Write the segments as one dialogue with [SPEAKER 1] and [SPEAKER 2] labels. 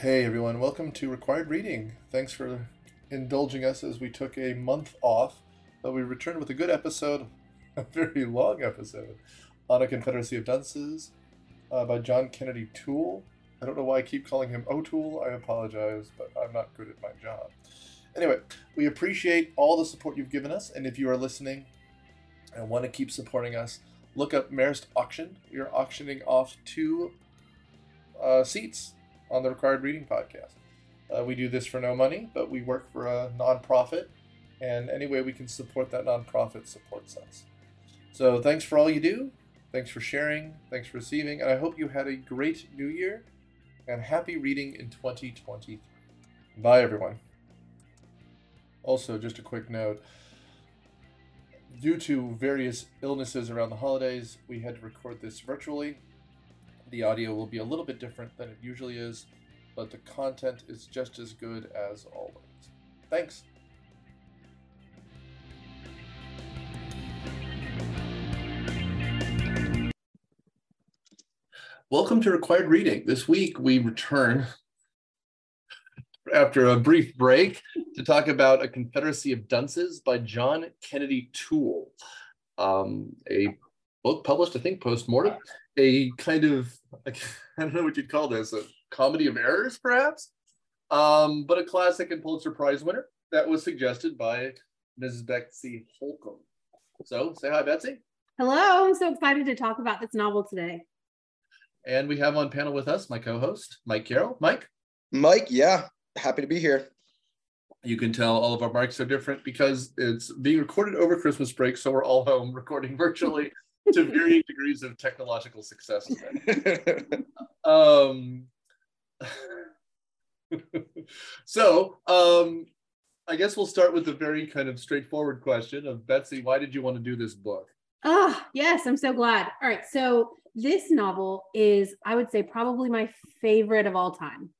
[SPEAKER 1] Hey everyone, welcome to Required Reading. Thanks for indulging us as we took a month off, but we returned with a good episode, a very long episode, on A Confederacy of Dunces uh, by John Kennedy Toole. I don't know why I keep calling him O'Toole, I apologize, but I'm not good at my job. Anyway, we appreciate all the support you've given us, and if you are listening and want to keep supporting us, look up Marist Auction. Are auctioning off two uh, seats on the Required Reading Podcast. Uh, we do this for no money, but we work for a nonprofit, and any way we can support that nonprofit supports us. So thanks for all you do. Thanks for sharing. Thanks for receiving. And I hope you had a great new year and happy reading in 2023. Bye, everyone. Also, just a quick note due to various illnesses around the holidays, we had to record this virtually. The audio will be a little bit different than it usually is, but the content is just as good as always. Thanks. Welcome to Required Reading. This week we return after a brief break to talk about A Confederacy of Dunces by John Kennedy Toole, um, a book published, I think, post mortem, a kind of, I don't know what you'd call this, a comedy of errors, perhaps, um, but a classic and Pulitzer Prize winner that was suggested by Mrs. Betsy Holcomb. So say hi, Betsy.
[SPEAKER 2] Hello, I'm so excited to talk about this novel today.
[SPEAKER 1] And we have on panel with us my co-host, Mike Carroll. Mike?
[SPEAKER 3] Mike, yeah, happy to be here.
[SPEAKER 1] You can tell all of our mics are different because it's being recorded over Christmas break, so we're all home recording virtually to varying degrees of technological success. um, so um, I guess we'll start with the very kind of straightforward question of Betsy, why did you want to do this book?
[SPEAKER 2] Oh, yes, I'm so glad. All right. So this novel is, I would say, probably my favorite of all time.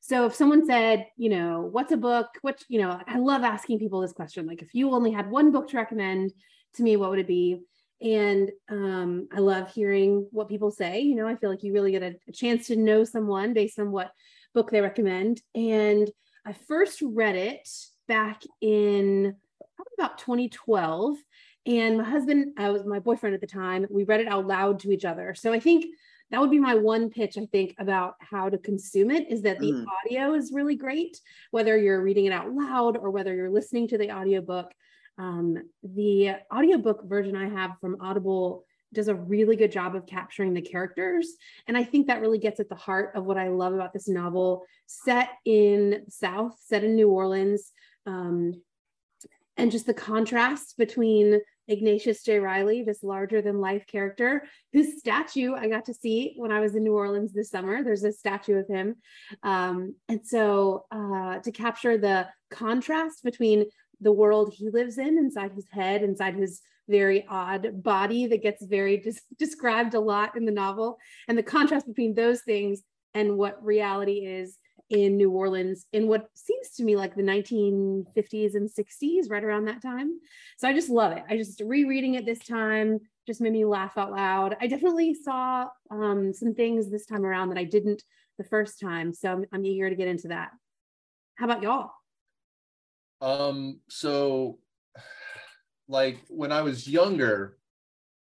[SPEAKER 2] So if someone said, you know, what's a book? What, you know, I love asking people this question. Like, if you only had one book to recommend to me, what would it be? And um, I love hearing what people say. You know, I feel like you really get a, a chance to know someone based on what book they recommend. And I first read it back in about 2012 and my husband, I was my boyfriend at the time, we read it out loud to each other. So I think that would be my one pitch, I think, about how to consume it is that the mm. audio is really great, whether you're reading it out loud or whether you're listening to the audiobook. Um, the audiobook version I have from Audible does a really good job of capturing the characters. And I think that really gets at the heart of what I love about this novel, set in South, set in New Orleans. Um, and just the contrast between Ignatius J. Reilly, this larger than life character, whose statue I got to see when I was in New Orleans this summer. There's a statue of him. Um, and so uh, to capture the contrast between the world he lives in inside his head, inside his very odd body that gets very dis- described a lot in the novel, and the contrast between those things and what reality is in New Orleans in what seems to me like the 1950s and 60s, right around that time. So I just love it. I just rereading it this time just made me laugh out loud. I definitely saw um, some things this time around that I didn't the first time. So I'm, I'm eager to get into that. How about y'all?
[SPEAKER 1] Um, so like when I was younger,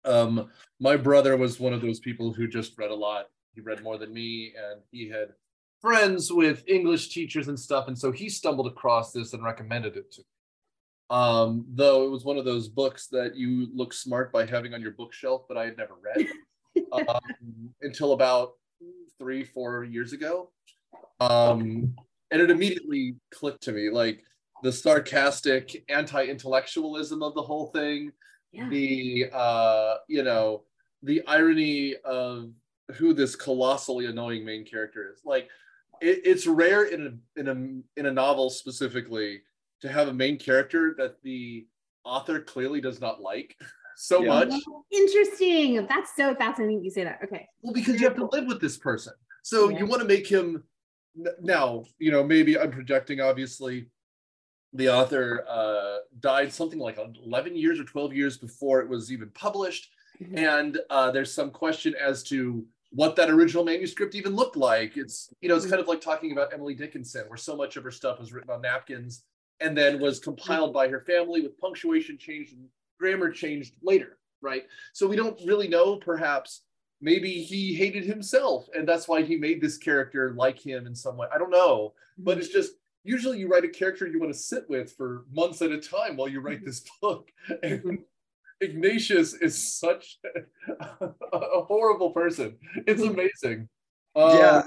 [SPEAKER 1] um, my brother was one of those people who just read a lot. He read more than me, and he had friends with English teachers and stuff, and so he stumbled across this and recommended it to me. Um, though it was one of those books that you look smart by having on your bookshelf, but I had never read um, until about three, four years ago. Um, and it immediately clicked to me like the sarcastic anti-intellectualism of the whole thing, yeah. the uh, you know, the irony of who this colossally annoying main character is. Like it, it's rare in a in a in a novel specifically to have a main character that the author clearly does not like so yeah. much.
[SPEAKER 2] Interesting. That's so fascinating you say that. Okay.
[SPEAKER 1] Well, because you have to live with this person. So yeah. you want to make him now, you know, maybe I'm projecting obviously the author uh, died something like 11 years or 12 years before it was even published. Mm-hmm. And uh, there's some question as to what that original manuscript even looked like. It's you know it's kind of like talking about Emily Dickinson, where so much of her stuff was written on napkins and then was compiled by her family with punctuation changed and grammar changed later, right? So we don't really know. Perhaps maybe he hated himself, and that's why he made this character like him in some way. I don't know, but it's just usually you write a character you want to sit with for months at a time while you write this book. And Ignatius is such a, a horrible person. It's amazing.
[SPEAKER 3] Um, yeah.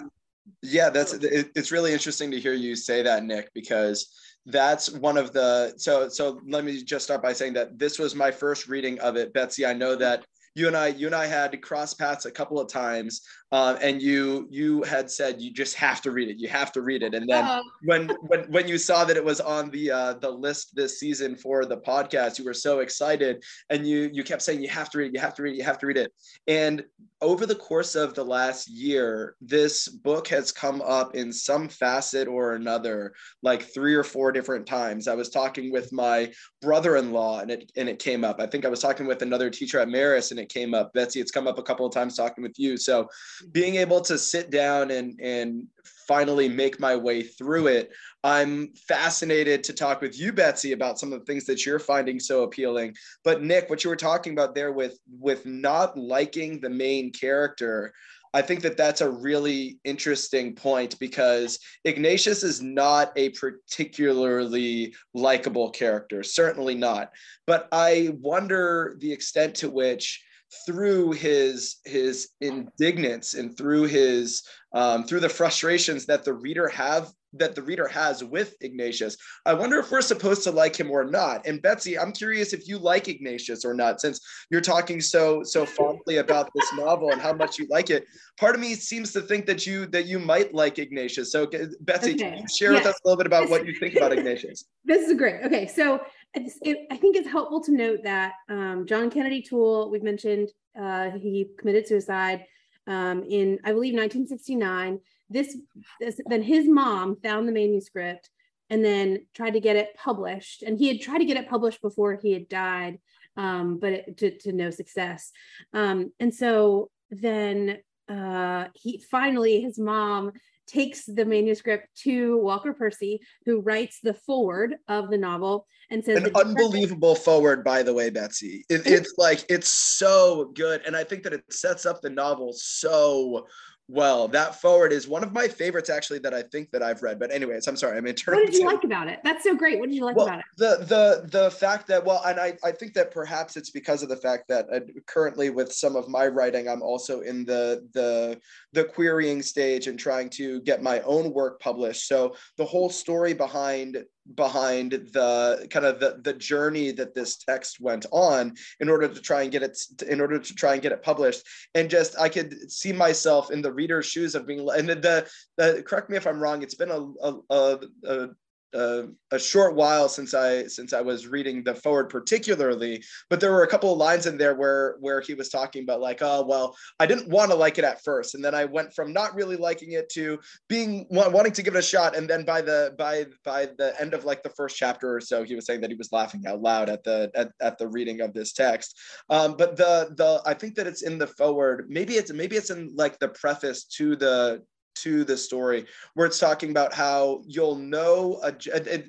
[SPEAKER 3] Yeah, that's it, it's really interesting to hear you say that, Nick, because that's one of the so so let me just start by saying that this was my first reading of it. Betsy, I know that you and I, you and I had cross paths a couple of times, uh, and you you had said you just have to read it. You have to read it. And then uh, when when when you saw that it was on the uh, the list this season for the podcast, you were so excited, and you you kept saying you have to read it. You have to read it. You have to read it. And over the course of the last year, this book has come up in some facet or another, like three or four different times. I was talking with my brother-in-law, and it and it came up. I think I was talking with another teacher at Marist, and it came up. Betsy, it's come up a couple of times talking with you. So being able to sit down and and finally make my way through it i'm fascinated to talk with you betsy about some of the things that you're finding so appealing but nick what you were talking about there with with not liking the main character I think that that's a really interesting point because Ignatius is not a particularly likable character, certainly not. But I wonder the extent to which through his his indignance and through his um, through the frustrations that the reader have that the reader has with Ignatius. I wonder if we're supposed to like him or not. And Betsy, I'm curious if you like Ignatius or not, since you're talking so so fondly about this novel and how much you like it. Part of me seems to think that you that you might like Ignatius. So Betsy, okay. can you share yes. with us a little bit about what you think about Ignatius?
[SPEAKER 2] This is great. Okay, so it, I think it's helpful to note that um, John Kennedy Toole, we've mentioned, uh, he committed suicide um, in, I believe, 1969. This, this, then his mom found the manuscript and then tried to get it published. And he had tried to get it published before he had died, um, but it, to, to no success. Um, and so then uh, he finally, his mom takes the manuscript to Walker Percy, who writes the foreword of the novel and says
[SPEAKER 3] an unbelievable foreword, by the way, Betsy. It, it's like it's so good, and I think that it sets up the novel so well. That foreword is one of my favorites, actually, that I think that I've read. But anyways, I'm sorry. I'm
[SPEAKER 2] interrupting. What did you like about it? That's so great. What did you like
[SPEAKER 3] well,
[SPEAKER 2] about it?
[SPEAKER 3] The the the fact that well, and I I think that perhaps it's because of the fact that uh, currently with some of my writing, I'm also in the the the querying stage and trying to get my own work published. So the whole story behind behind the kind of the, the journey that this text went on in order to try and get it in order to try and get it published. And just i could see myself in the reader's shoes of being and the, the, the correct me if i'm wrong it's been a, a, a, a uh, a short while since I since I was reading the foreword particularly, but there were a couple of lines in there where where he was talking about like, oh well, I didn't want to like it at first, and then I went from not really liking it to being wanting to give it a shot, and then by the by by the end of like the first chapter or so, he was saying that he was laughing out loud at the at, at the reading of this text. Um, but the the I think that it's in the foreword, Maybe it's maybe it's in like the preface to the to the story where it's talking about how you'll know a,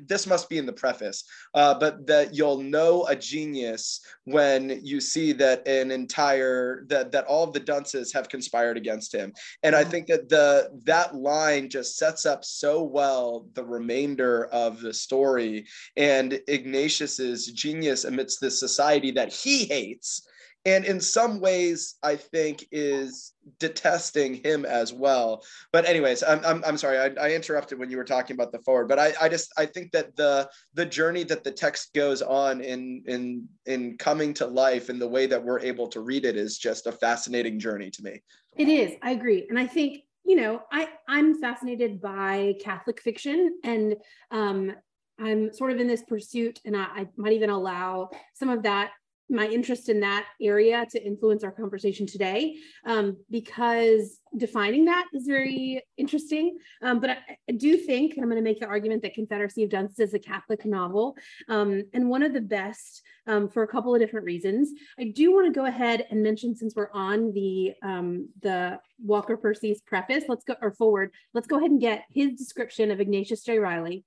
[SPEAKER 3] this must be in the preface uh, but that you'll know a genius when you see that an entire that that all of the dunces have conspired against him and i mm-hmm. think that the that line just sets up so well the remainder of the story and ignatius's genius amidst this society that he hates and in some ways i think is detesting him as well. But anyways i'm, I'm, I'm sorry I, I, interrupted when you were talking about the foreword but I, I just i think that the the journey that the text goes on in in in coming to life and the way that we're able to read it is just a fascinating journey to me.
[SPEAKER 2] It is. I agree. And i think you know i i'm fascinated by catholic fiction and um I'm sort of in this pursuit, and I, I, might even allow some of that my interest in that area to influence our conversation today um, because defining that is very interesting. Um, but I, I, do think, and I'm going to make the argument that Confederacy of Dunces is a Catholic novel um, and one of the best um, for a couple of different reasons. I do want to go ahead and mention, since we're on the um, the Walker Percy's preface, let's go or foreword. Let's go ahead and get his description of Ignatius J. Reilly.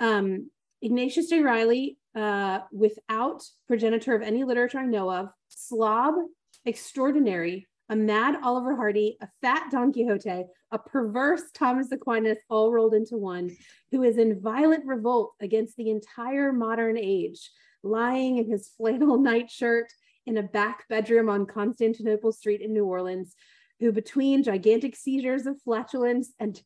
[SPEAKER 2] Um, Ignatius J. Reilly uh, without progenitor of any literature I know of, slob extraordinary, a mad Oliver Hardy, a fat Don Quixote, a perverse Thomas Aquinas, all rolled into one, who is in violent revolt against the entire modern age, lying in his flannel nightshirt in a back bedroom on Constantinople Street in New Orleans, who between gigantic seizures of flatulence and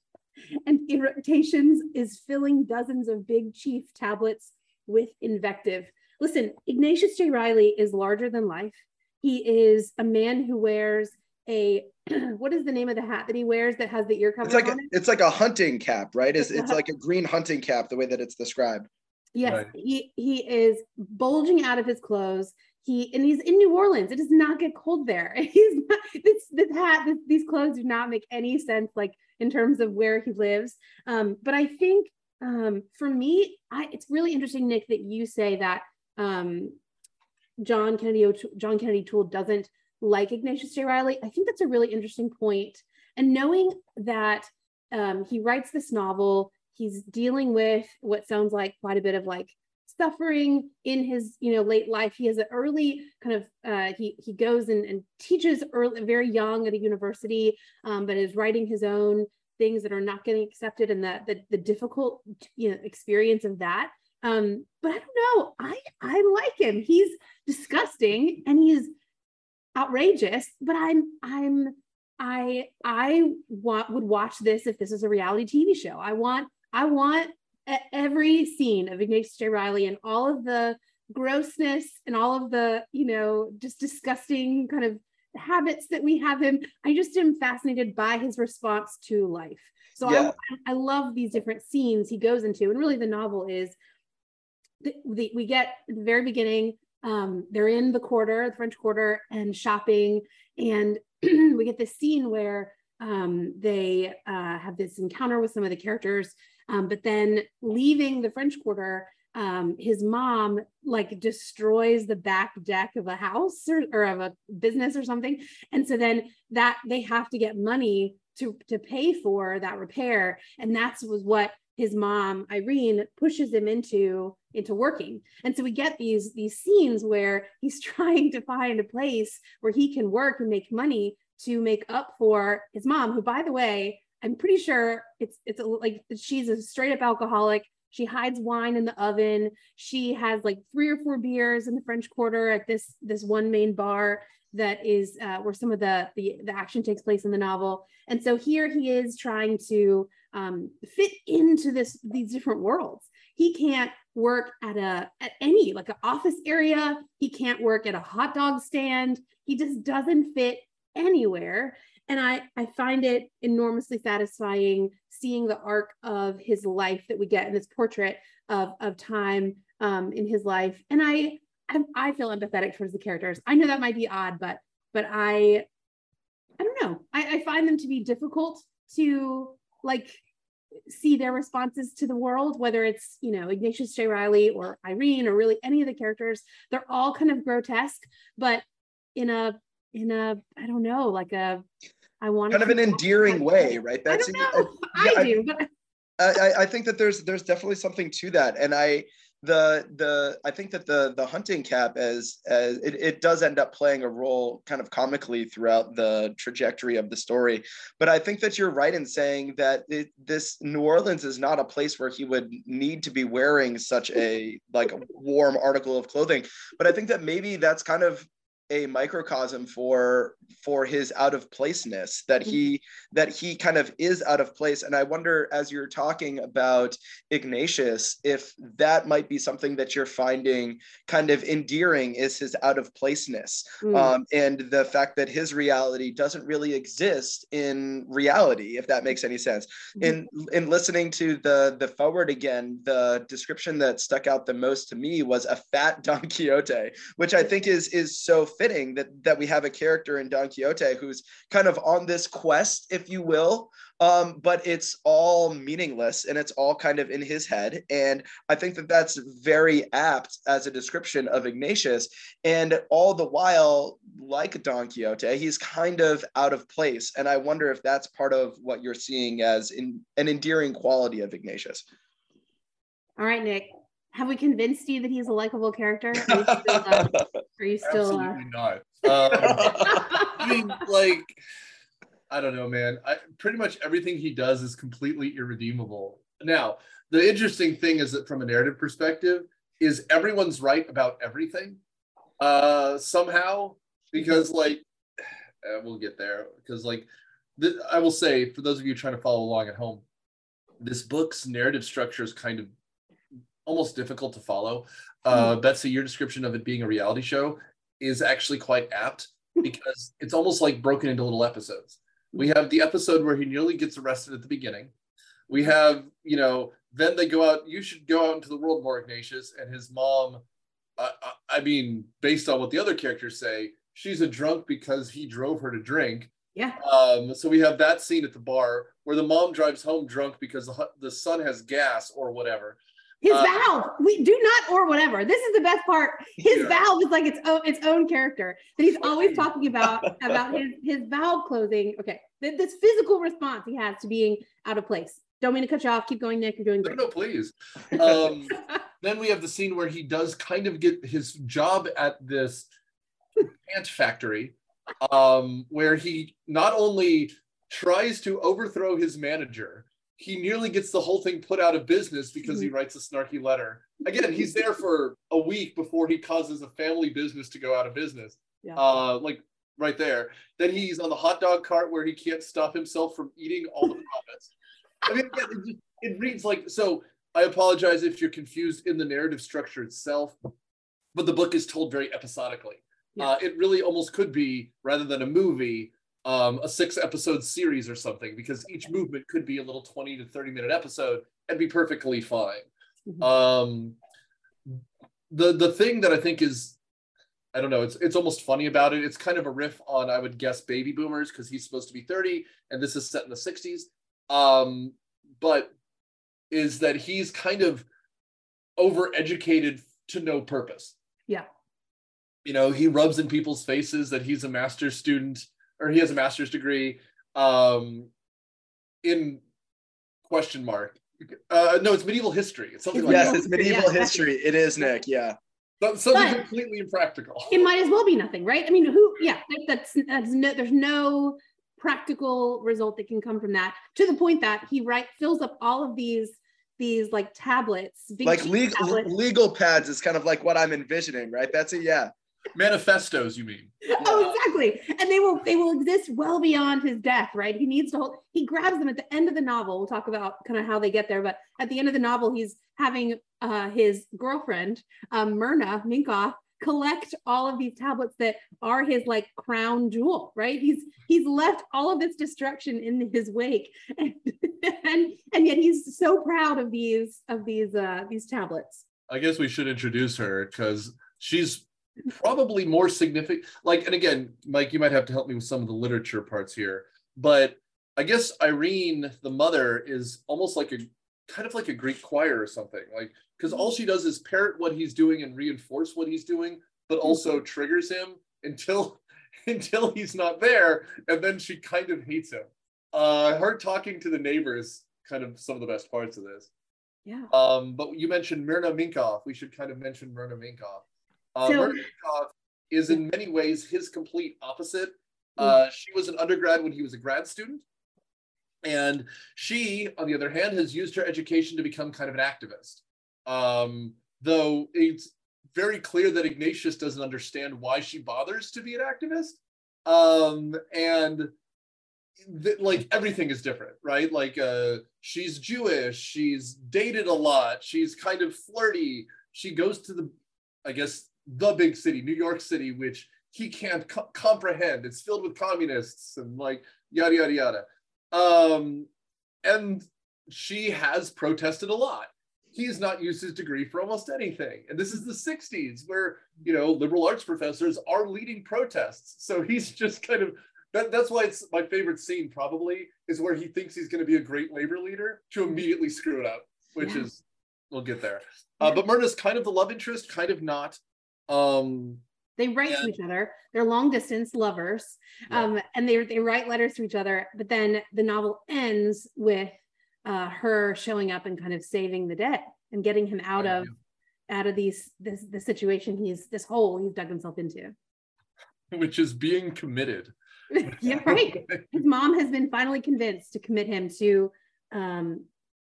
[SPEAKER 2] and irritations is filling dozens of big chief tablets with invective. Listen, Ignatius J. Reilly is larger than life. He is a man who wears a what is the name of the hat that he wears that has the ear cover
[SPEAKER 3] it's like
[SPEAKER 2] on
[SPEAKER 3] a,
[SPEAKER 2] it?
[SPEAKER 3] it's like a hunting cap right it's,
[SPEAKER 2] It's
[SPEAKER 3] it's like a green hunting cap the way that it's described
[SPEAKER 2] Yes,
[SPEAKER 1] Right.
[SPEAKER 2] he he is bulging out of his clothes. He and he's in New Orleans. It does not get cold there. He's not, this this hat this, these clothes do not make any sense like in terms of where he lives. Um, but I think um, for me, I it's really interesting, Nick, that you say that um, John Kennedy John Kennedy Toole doesn't like Ignatius J. Reilly. I think that's a really interesting point. And knowing that um, he writes this novel, he's dealing with what sounds like quite a bit of like suffering in his you know late life. He has an early kind of uh, he he goes and, and teaches early, very young at a university, um, but is writing his own things that are not getting accepted and the the, the difficult you know experience of that. Um, but I don't know. I I like him. He's disgusting and he's outrageous. But I'm I'm I I want would watch this if this is a reality TV show. I want I want every scene of Ignatius J. Reilly and all of the grossness and all of the you know just disgusting kind of habits that we have him. I just am fascinated by his response to life. So
[SPEAKER 3] Yeah.
[SPEAKER 2] I, I love these different scenes he goes into, and really the novel is the, the, we get at the very beginning um, they're in the quarter the french quarter and shopping and we get this scene where um, they uh, have this encounter with some of the characters um, but then leaving the french quarter um, his mom like destroys the back deck of a house or, or of a business or something and so then that they have to get money to to pay for that repair and that's was what his mom Irene pushes him into into working. And so we get these these scenes where he's trying to find a place where he can work and make money to make up for his mom, who by the way, I'm pretty sure it's it's a, like she's a straight up alcoholic. She hides wine in the oven. She has like three or four beers in the French Quarter at this this one main bar that is uh, where some of the, the the action takes place in the novel. And so here he is trying to um, fit into this these different worlds. He can't work at a at any like an office area. He can't work at a hot dog stand. He just doesn't fit anywhere. And I I find it enormously satisfying seeing the arc of his life that we get in this portrait of of time um, in his life. And I, I I feel empathetic towards the characters. I know that might be odd, but but I I don't know. I, I find them to be difficult to like see their responses to the world, whether it's, you know, Ignatius J. Reilly or Irene or really any of the characters. They're all kind of grotesque, but in a, in a, I don't know, like a, I want
[SPEAKER 3] kind of an endearing way right
[SPEAKER 2] I don't know.
[SPEAKER 3] yeah,
[SPEAKER 2] I
[SPEAKER 3] I-
[SPEAKER 2] do, but
[SPEAKER 3] I, I- I think that there's there's definitely something to that, and I the the I think that the the hunting cap as as it, it does end up playing a role kind of comically throughout the trajectory of the story. But I think that you're right in saying that it, this New Orleans is not a place where he would need to be wearing such a like a warm article of clothing. But I think that maybe that's kind of a microcosm for for his out of placeness that he that he kind of is out of place. And i wonder as you're talking about ignatius if that might be something that you're finding kind of endearing is his out of placeness. Mm. um, and the fact that his reality doesn't really exist in reality if that makes any sense. Mm-hmm. in in listening to the the foreword again the description that stuck out the most to me was a fat don quixote which i think is is so fitting that that we have a character in don quixote who's kind of on this quest if you will um, but it's all meaningless and it's all kind of in his head. And I think that that's very apt as a description of Ignatius. And all the while, like Don Quixote, he's kind of out of place. And I wonder if that's part of what you're seeing as in, an endearing quality of Ignatius.
[SPEAKER 2] All right, Nick. Have we convinced you that he's a likable character? Are you still, uh, are you still
[SPEAKER 1] uh... Not. Um, I mean, like I don't know, man. I, pretty much everything he does is completely irredeemable. Now, the interesting thing is that from a narrative perspective, is everyone's right about everything uh, somehow because like uh, we'll get there because like th- I will say for those of you trying to follow along at home, this book's narrative structure is kind of almost difficult to follow. Uh, mm. Betsy, your description of it being a reality show is actually quite apt because it's almost like broken into little episodes. We have the episode where he nearly gets arrested at the beginning. We have, you know, then they go out. You should go out into the world more, Ignatius. And his mom, uh, I mean, based on what the other characters say, she's a drunk because he drove her to drink.
[SPEAKER 2] Yeah.
[SPEAKER 1] Um, so we have that scene at the bar where the mom drives home drunk because the, the son has gas or whatever.
[SPEAKER 2] His uh, valve. We do not or whatever. This is the best part. His yeah. valve is like its own its own character that he's always talking about about his his valve closing. Okay, this physical response he has to being out of place. Don't mean to cut you off. Keep going, Nick. You're doing great.
[SPEAKER 1] No, no please. Um, then we have the scene where he does kind of get his job at this ant factory, um, where he not only tries to overthrow his manager he nearly gets the whole thing put out of business because he mm-hmm. writes a snarky letter. Again, he's there for a week before he causes a family business to go out of business. Yeah. Uh, like right there. Then he's on the hot dog cart where he can't stop himself from eating all the profits. I mean, it, just, it reads like so. I apologize if you're confused in the narrative structure itself, but the book is told very episodically. Yeah. Uh, it really almost could be, rather than a movie, um, a six episode series or something because each movement could be a little 20 to 30 minute episode and be perfectly fine. Mm-hmm. Um, the the thing that I think is I don't know, it's it's almost funny about it. It's kind of a riff on I would guess baby boomers because he's supposed to be 30 and this is set in the 60s. Um, but is that he's kind of overeducated to no purpose.
[SPEAKER 2] Yeah.
[SPEAKER 1] You know, he rubs in people's faces that he's a master's student or he has a master's degree um, in question mark. Uh, no, it's medieval history. It's something like
[SPEAKER 3] yes,
[SPEAKER 1] that.
[SPEAKER 3] it's medieval yeah. history. It is Nick. Yeah.
[SPEAKER 1] something but completely impractical.
[SPEAKER 2] It might as well be nothing, right? I mean, who? Yeah, that's that's no. There's no practical result that can come from that. To the point that he right fills up all of these these like tablets,
[SPEAKER 3] like legal tablets. legal pads is kind of like what I'm envisioning, right? That's it. Yeah
[SPEAKER 1] manifestos you mean?
[SPEAKER 2] Oh exactly. And they will they will exist well beyond his death right? He needs to hold he grabs them at the end of the novel. We'll talk about kind of how they get there but at the end of the novel he's having uh, his girlfriend um, myrna minkoff collect all of these tablets that are his like crown jewel right? He's he's left all of this destruction in his wake. And and, and yet he's so proud of these of these uh these tablets.
[SPEAKER 1] I guess we should introduce her because she's probably more significant like and again mike you might have to help me with some of the literature parts here but i guess irene the mother is almost like a kind of like a greek choir or something like because all she does is parrot what he's doing and reinforce what he's doing but hmm. also triggers him until until he's not there and then she kind of hates him. Uh her talking to the neighbors kind of some of the best parts of this.
[SPEAKER 2] Yeah.
[SPEAKER 1] Um but you mentioned myrna minkoff. We should kind of mention myrna minkoff uh, so, is in many ways his complete opposite. Hmm. Uh, she was an undergrad when he was a grad student. And she, on the other hand, has used her education to become kind of an activist. Um, though it's very clear that Ignatius doesn't understand why she bothers to be an activist. Um, and th- like everything is different, right? Like uh, she's Jewish, she's dated a lot, she's kind of flirty. She goes to the, I guess, the big city, New York City, which he can't co- comprehend. It's filled with communists and like yada yada yada. Um, and she has protested a lot. He has not used his degree for almost anything. And this is the 60s where, you know, liberal arts professors are leading protests. So he's just kind of that, that's why it's my favorite scene probably is where he thinks he's going to be a great labor leader to immediately screw it up, which yeah. is we'll get there. Uh, but Myrna's kind of the love interest, kind of not. Um,
[SPEAKER 2] they write to each other. They're long distance lovers, yeah. um, and they they write letters to each other. But then the novel ends with uh, her showing up and kind of saving the day and getting him out of out of these this the situation he's this hole he's dug himself into.
[SPEAKER 1] Which is being committed.
[SPEAKER 2] yeah, right. His mom has been finally convinced to commit him to um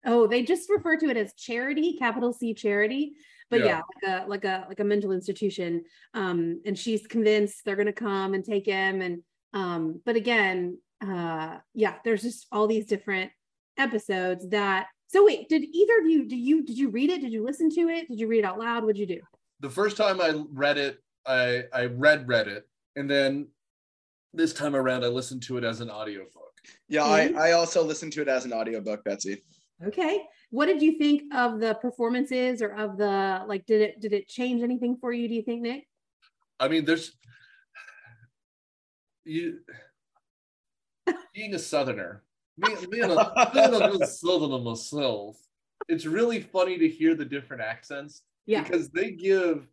[SPEAKER 2] oh, they just refer to it as charity, capital C charity. But yeah, yeah like a like a like a mental institution. Um, and she's convinced they're gonna come and take him. And um, but again, uh yeah, there's just all these different episodes that so wait, did either of you do you did you read it? Did you listen to it? Did you read it out loud? What'd you do?
[SPEAKER 1] The first time I read it, I I read read it, and then this time around I listened to it as an audiobook.
[SPEAKER 3] Yeah, mm-hmm. I, I also listened to it as an audiobook, Betsy.
[SPEAKER 2] Okay. What did you think of the performances or of the like did it did it change anything for you, do you think, Nick?
[SPEAKER 1] I mean, there's you being a southerner, being, being, a, being a good southerner myself, it's really funny to hear the different accents. Yeah. Because they give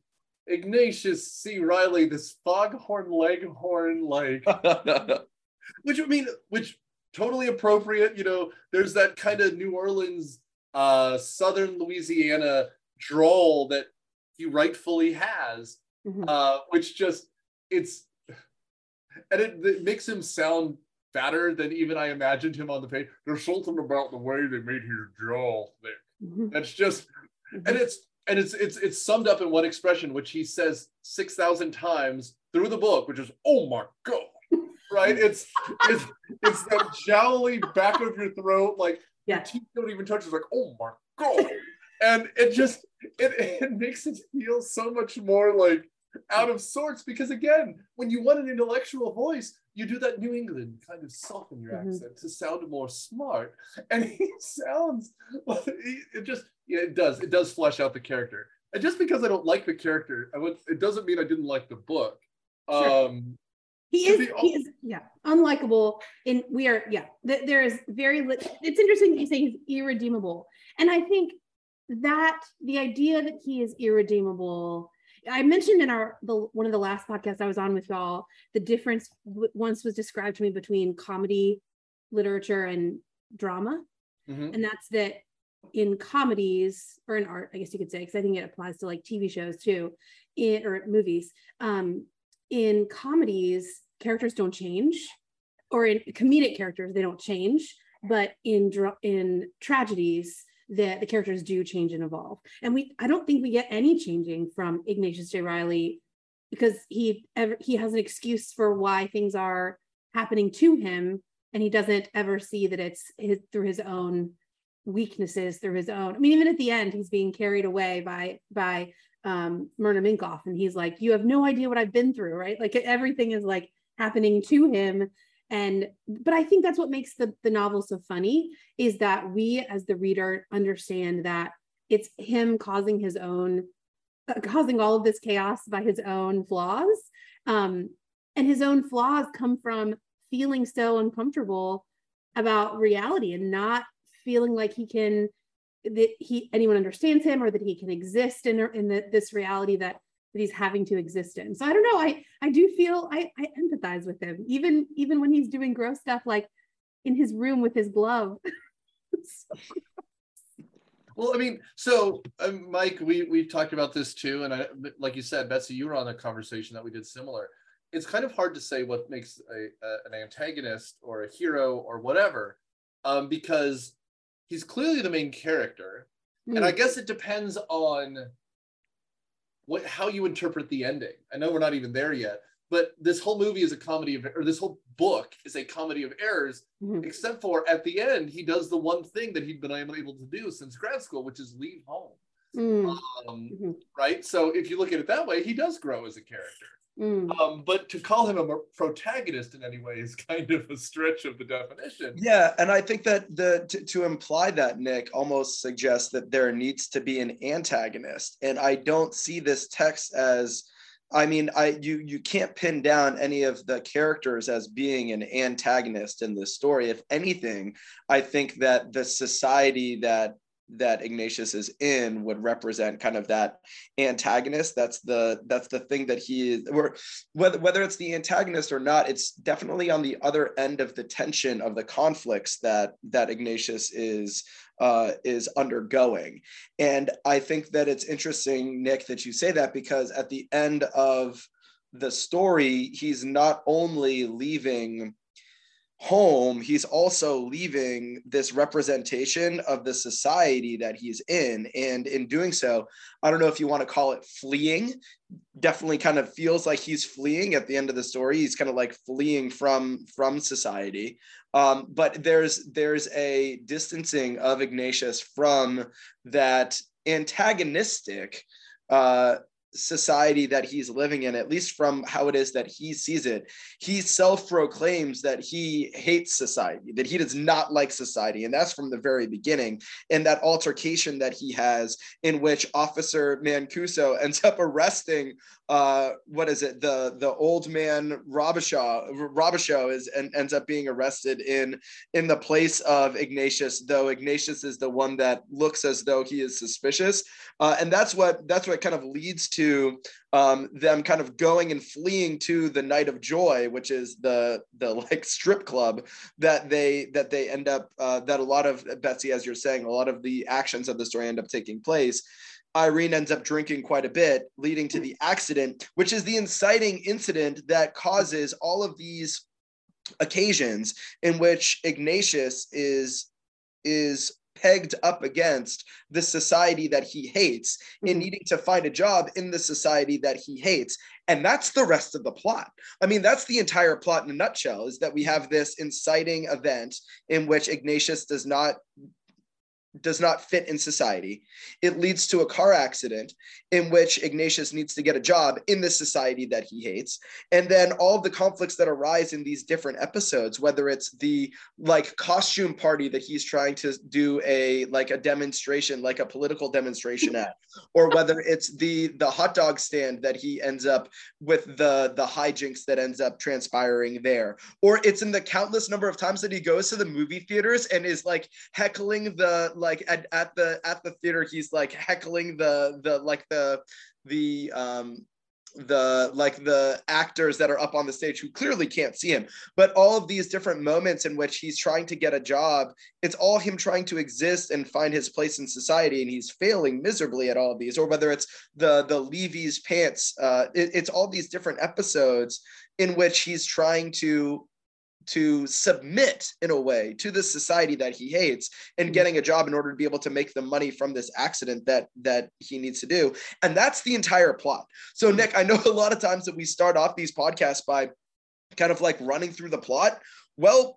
[SPEAKER 1] Ignatius C. Reilly this foghorn leghorn, like, which I mean, which totally appropriate. You know, there's that kind of New Orleans, uh, Southern Louisiana drawl that he rightfully has, mm-hmm. uh, which just it's, and it, it makes him sound fatter than even I imagined him on the page. There's something about the way they made his jaw thick. Mm-hmm. That's just, mm-hmm. and it's and it's it's it's summed up in one expression, which he says six thousand times through the book, which is "Oh my god!" Right? It's it's it's that jowly back of your throat, like yeah. teeth don't even touch. It's like "Oh my god!" And it just it it makes it feel so much more like out of sorts because again, when you want an intellectual voice, you do that New England kind of soften your mm-hmm. accent to sound more smart, and he sounds. It just yeah, it does. It does flesh out the character. And just because I don't like the character, I would. It doesn't mean I didn't like the book. Sure. Um,
[SPEAKER 2] he is. He is. Yeah, unlikable. In we are. Yeah, th- there is very. Li- it's interesting you say he's irredeemable, and I think that the idea that he is irredeemable I mentioned in our the one of the last podcasts I was on with y'all the difference w- once was described to me between comedy literature and drama, mm-hmm. and that's that in comedies or in art, I guess you could say, because I think it applies to like TV shows too, in or movies. Um, in comedies, characters don't change, or in comedic characters they don't change, but in in tragedies that the characters do change and evolve. And we, I don't think we get any changing from Ignatius J. Reilly because he ever he has an excuse for why things are happening to him, and he doesn't ever see that it's his, through his own weaknesses, through his own. I mean, even at the end, he's being carried away by by um, Myrna Minkoff, and he's like, "You have no idea what I've been through, right? Like everything is like happening to him." and but i think that's what makes the, the novel so funny is that we as the reader understand that it's him causing his own uh, causing all of this chaos by his own flaws um, and his own flaws come from feeling so uncomfortable about reality and not feeling like he can that he anyone understands him or that he can exist in, in the, this reality that that he's having to exist in. So I don't know. I I do feel I I empathize with him, even even when he's doing gross stuff like in his room with his glove. so
[SPEAKER 1] well, I mean, so um, Mike, we we talked about this too, and I, like you said, Betsy, you were on a conversation that we did similar. It's kind of hard to say what makes a, a an antagonist or a hero or whatever, um, because he's clearly the main character, mm. and I hmm. guess it depends on what how you interpret the ending. I know we're not even there yet, but this whole movie is a comedy of or this whole book is a comedy of errors
[SPEAKER 2] Mhm.
[SPEAKER 1] except for at the end he does the one thing that he'd been unable to do since grad school which is leave home
[SPEAKER 2] Mm,
[SPEAKER 1] um,
[SPEAKER 2] Mhm.
[SPEAKER 1] right so if you look at it that way he does grow as a character
[SPEAKER 2] mm.
[SPEAKER 1] um, but to call him a protagonist in any way is kind of a stretch of the definition
[SPEAKER 3] Yeah, and I think that the to, to imply that Nick almost suggests that there needs to be an antagonist, and I don't see this text as. I mean, I you you can't pin down any of the characters as being an antagonist in this story. If anything, I think that the society that that Ignatius is in would represent kind of that antagonist. That's the that's the thing that he is. Or whether whether it's the antagonist or not, it's definitely on the other end of the tension of the conflicts that that Ignatius is uh, is undergoing. And I think that it's interesting, Nick, that you say that because at the end of the story, he's not only leaving home, he's also leaving this representation of the society that he's in. And in doing so, I don't know if you want to call it fleeing, definitely kind of feels like he's fleeing at the end of the story. He's kind of like fleeing from from society. Um, but there's there's a distancing of Ignatius from that antagonistic uh, society that he's living in, at least from how it is that he sees it. He self proclaims that he hates society, that he does not like society. And that's from the very beginning. In that altercation that he has, in which Officer Mancuso ends up arresting, uh, what is it, the, the old man Robichaux, Robichaux is, and ends up being arrested in, in the place of Ignatius, though Ignatius is the one that looks as though he is suspicious. Uh, and that's what that's what kind of leads to um, them kind of going and fleeing to the night of joy which is the the like strip club that they that they end up uh, that a lot of betsy as you're saying a lot of the actions of the story end up taking place. Irene ends up drinking quite a bit, leading to the accident, which is the inciting incident that causes all of these occasions in which Ignatius is is pegged up against the society that he hates in
[SPEAKER 2] Mhm.
[SPEAKER 3] needing to find a job in the society that he hates and that's the rest of the plot i mean that's the entire plot in a nutshell is that we have this inciting event in which ignatius does not does not fit in society. It leads to a car accident in which Ignatius needs to get a job in the society that he hates. And then all the conflicts that arise in these different episodes, whether it's the like costume party that he's trying to do a like a demonstration, like a political demonstration at, or whether it's the the hot dog stand that he ends up with the the hijinks that ends up transpiring there, or it's in the countless number of times that he goes to the movie theaters and is like heckling the like at, at the at the theater he's like heckling the the like the the um the like the actors that are up on the stage who clearly can't see him. But all of these different moments in which he's trying to get a job it's all him trying to exist and find his place in society and he's failing miserably at all of these. Or whether it's the the levy's pants uh it, it's all these different episodes in which he's trying to to submit in a way to the society that he hates and
[SPEAKER 2] Mhm.
[SPEAKER 3] getting a job in order to be able to make the money from this accident that that he needs to do. And that's the entire plot. So nick i know a lot of times that we start off these podcasts by kind of like running through the plot. Well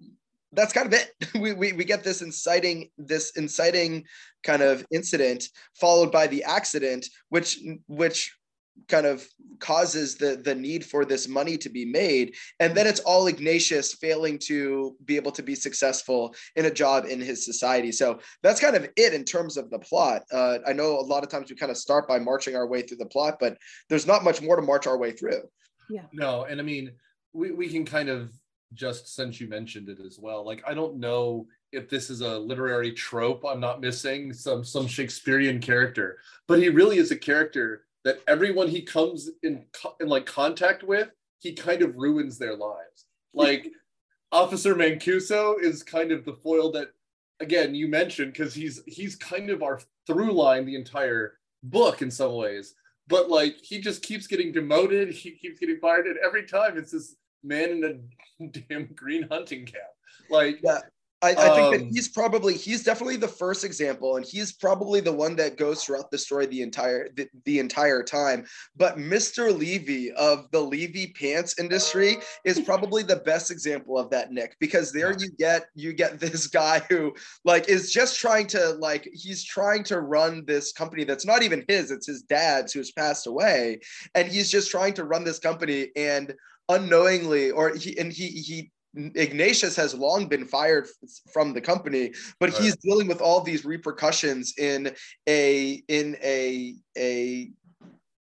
[SPEAKER 3] that's kind of it. We, we, we get this inciting this inciting kind of incident followed by the accident which which kind of causes the the need for this money to be made and then it's all ignatius failing to be able to be successful in a job in his society so that's kind of it in terms of the plot uh, i know a lot of times we kind of start by marching our way through the plot but there's not much more to march our way through Yeah.
[SPEAKER 1] No, and I mean, we, we can kind of just since you mentioned it as well. Like, I don't know if this is a literary trope I'm not missing, some some Shakespearean character, but he really is a character that everyone he comes in in like contact with, he kind of ruins their lives. Like Officer Mancuso is kind of the foil that again you mentioned because he's he's kind of our through line the entire book in some ways but like he just keeps getting demoted he keeps getting fired and every time it's this man in a damn green hunting cap like
[SPEAKER 3] Yeah. I, I think that um, he's probably he's definitely the first example, and he's probably the one that goes throughout the story the entire the, the entire time. But Mr. Levy of the Levy pants industry is probably the best example of that, Nick, because there you get you get this guy who like is just trying to like he's trying to run this company that's not even his, it's his dad's who's passed away, and he's just trying to run this company and unknowingly or he and he he Ignatius has long been fired from the company, but right. he's dealing with all these repercussions in a in a a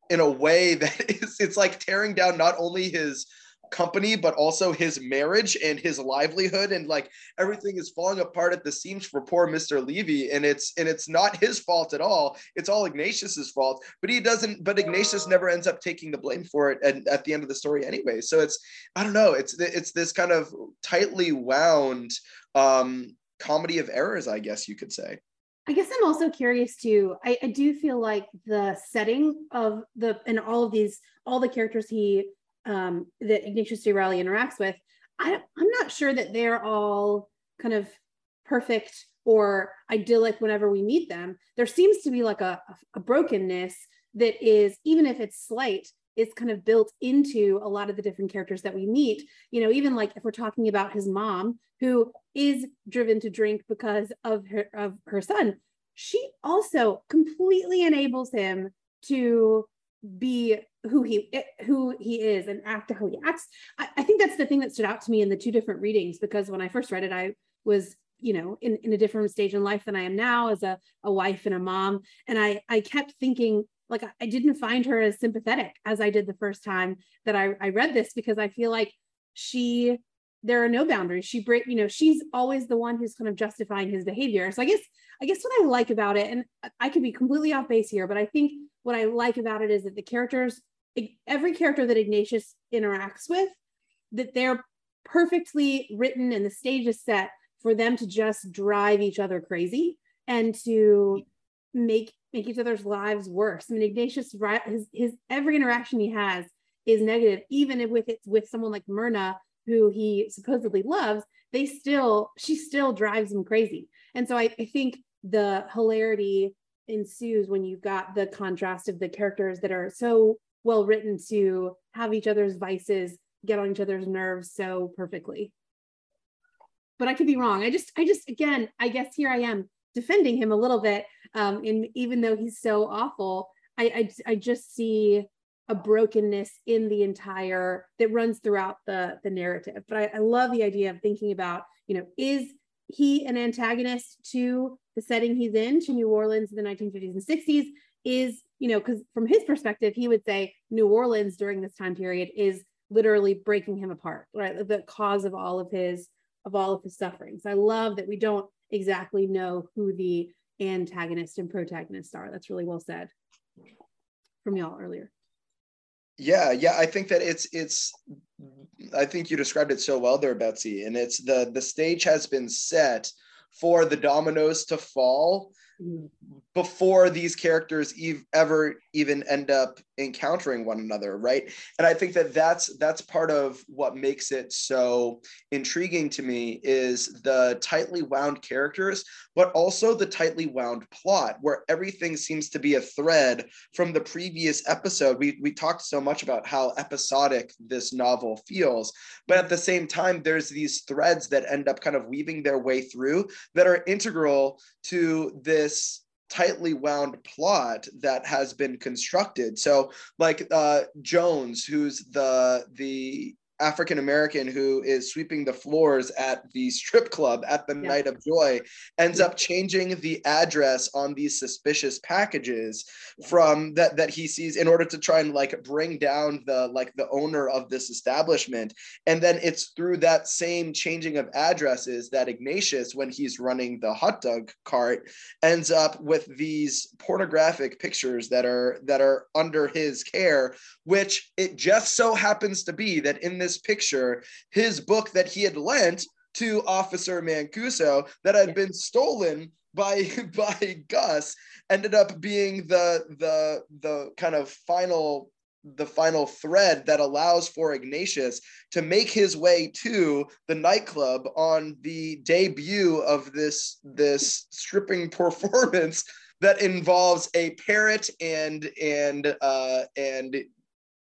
[SPEAKER 3] in a way that is it's like tearing down not only his company, but also his marriage and his livelihood, and like everything is falling apart at the seams for poor Mr. Levy. And it's and it's not his fault at all. It's all Ignatius's fault. But he doesn't. But Ignatius never ends up taking the blame for it at, at the end of the story anyway. So it's I don't know. It's it's this kind of tightly wound um, comedy of errors, I guess you could say.
[SPEAKER 2] I guess I'm also curious too. I, I, do feel like the setting of the and all of these, all the characters he um, that Ignatius J. Reilly interacts with, I, I'm not sure that they're all kind of perfect or idyllic whenever we meet them. There seems to be like a, a brokenness that is, even if it's slight, is kind of built into a lot of the different characters that we meet. You know, even like if we're talking about his mom, who is driven to drink because of her of her son, she also completely enables him to be who he who he is and act how he acts. I, I, think that's the thing that stood out to me in the two different readings because when i first read it i was you know in, in a different stage in life than i am now as a, a wife and a mom. And i i kept thinking like i didn't find her as sympathetic as i did the first time that i, I read this because i feel like she there are no boundaries. She break you know she's always the one who's kind of justifying his behavior. So i guess i guess what i like about it and i could be completely off base here but i think what I like about it is that the characters, every character that Ignatius interacts with, that they're perfectly written and the stage is set for them to just drive each other crazy and to make make each other's lives worse. I mean, Ignatius, his, his every interaction he has is negative, even with it's with someone like Myrna, who he supposedly loves. They still, she still drives him crazy. And so I, I think the hilarity ensues when you've got the contrast of the characters that are so well written to have each other's vices get on each other's nerves so perfectly. But i could be wrong. I just i just again i guess here i am defending him a little bit um and even though he's so awful I, I i just see a brokenness in the entire that runs throughout the the narrative. But I, I love the idea of thinking about you know is he an antagonist to the setting he's in to New Orleans in the 1950s and 60s is, you know, because from his perspective, he would say New Orleans during this time period is literally breaking him apart, right? The cause of all of his of all of his sufferings. I love that we don't exactly know who the antagonist and protagonist are. That's really well said from y'all earlier.
[SPEAKER 3] Yeah, yeah, I think that it's it's I think you described it so well there, Betsy. And it's the the stage has been set for the dominoes to fall. Before these characters ev- ever even end up encountering one another right? And i think that that's that's part of what makes it so intriguing to me is the tightly wound characters but also the tightly wound plot where everything seems to be a thread from the previous episode. We we talked so much about how episodic this novel feels but at the same time there's these threads that end up kind of weaving their way through that are integral to this tightly wound plot that has been constructed. So like uh, Jones, who's the the African American who is sweeping the floors at the strip club at the yeah. Night of Joy ends yeah. up changing the address on these suspicious packages from that that he sees in order to try and like bring down the like the owner of this establishment and then it's through that same changing of addresses that Ignatius when he's running the hot dog cart ends up with these pornographic pictures that are that are under his care which it just so happens to be that in this this picture his book that he had lent to Officer Mancuso that had been stolen by by Gus ended up being the the the kind of final the final thread that allows for Ignatius to make his way to the nightclub on the debut of this this stripping performance that involves a parrot and and uh, and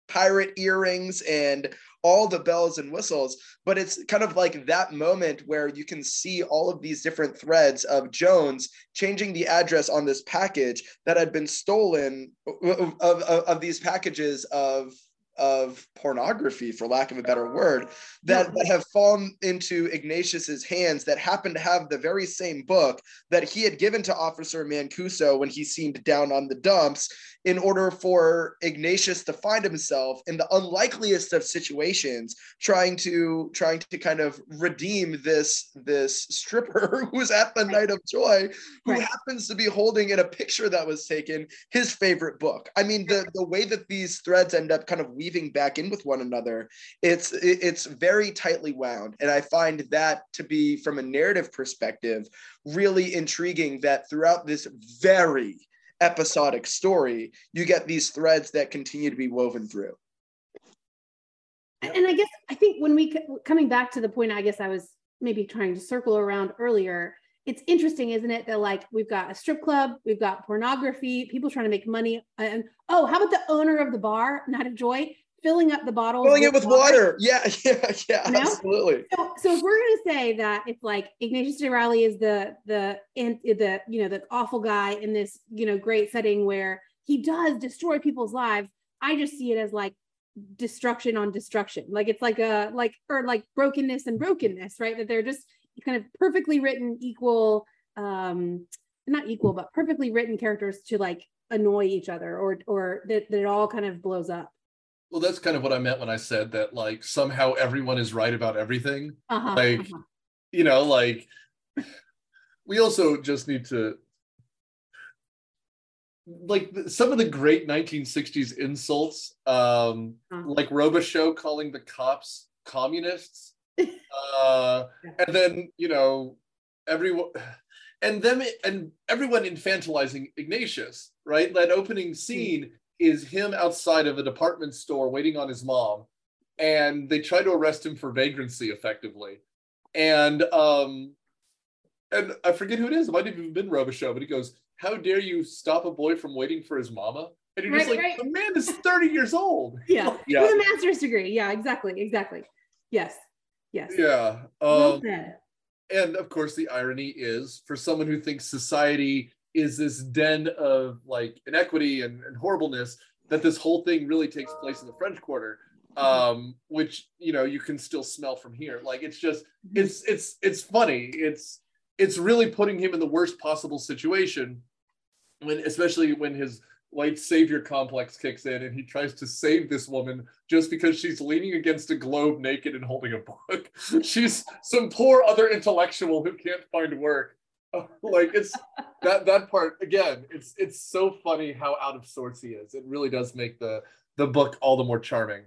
[SPEAKER 3] pirate earrings and all the bells and whistles but it's kind of like that moment where you can see all of these different threads of jones changing the address on this package that had been stolen of, of, of these packages of of pornography, for lack of a better word, that, that have fallen into Ignatius's hands that happen to have the very same book that he had given to Officer Mancuso when he seemed down on the dumps in order for Ignatius to find himself in the unlikeliest of situations trying to trying to kind of redeem this this stripper who's at the night of joy who right. happens to be holding in a picture that was taken his favorite book. I mean the the way that these threads end up kind of weaving back in with one another, it's it's very tightly wound and I find that to be from a narrative perspective really intriguing that throughout this very episodic story, you get these threads that continue to be woven through.
[SPEAKER 2] And I guess I think when we coming back to the point, I guess I was maybe trying to circle around earlier. It's interesting, isn't it? That like we've got a strip club, we've got pornography, people trying to make money, and oh, how about the owner of the bar, of Joy, filling up the bottle
[SPEAKER 3] filling it with water. water. yeah yeah yeah you know? absolutely
[SPEAKER 2] so, so if we're going to say that it's like ignatius j reilly is the the in the you know the awful guy in this you know great setting where he does destroy people's lives i just see it as like destruction on destruction like it's like a like or like brokenness and brokenness right that they're just kind of perfectly written equal um not equal but perfectly written characters to like annoy each other or or that, that it all kind of blows up
[SPEAKER 1] well, that's kind of what I meant when I said that, like, somehow everyone is right about everything. Uh-huh, like, uh-huh. you know, like, we also just need to, like, some of the great 1960s insults, um, uh-huh. like Robichaux calling the cops communists. uh, and then, you know, everyone. And them and everyone infantilizing Ignatius, right? That opening hmm. scene is him outside of a department store waiting on his mom, and they try to arrest him for vagrancy effectively. And um, and I forget who it is. It might have even been Robichaux, but he goes, "How dare you stop a boy from waiting for his mama?" And you're right, just like, right. "The man is 30 years old."
[SPEAKER 2] Yeah, yeah, with a master's degree. Yeah, exactly, exactly. Yes, yes.
[SPEAKER 1] Yeah. Um, well and of course, the irony is for someone who thinks society is this den of like inequity and, and horribleness that this whole thing really takes place in the French Quarter, um, which you know you can still smell from here. Like it's just mm-hmm. it's it's it's funny. It's it's really putting him in the worst possible situation when especially when his white savior complex kicks in and he tries to save this woman just because she's leaning against a globe naked and holding a book. she's some poor other intellectual who can't find work like it's that that part again it's it's so funny how out of sorts he is. It really does make the the book all the more charming.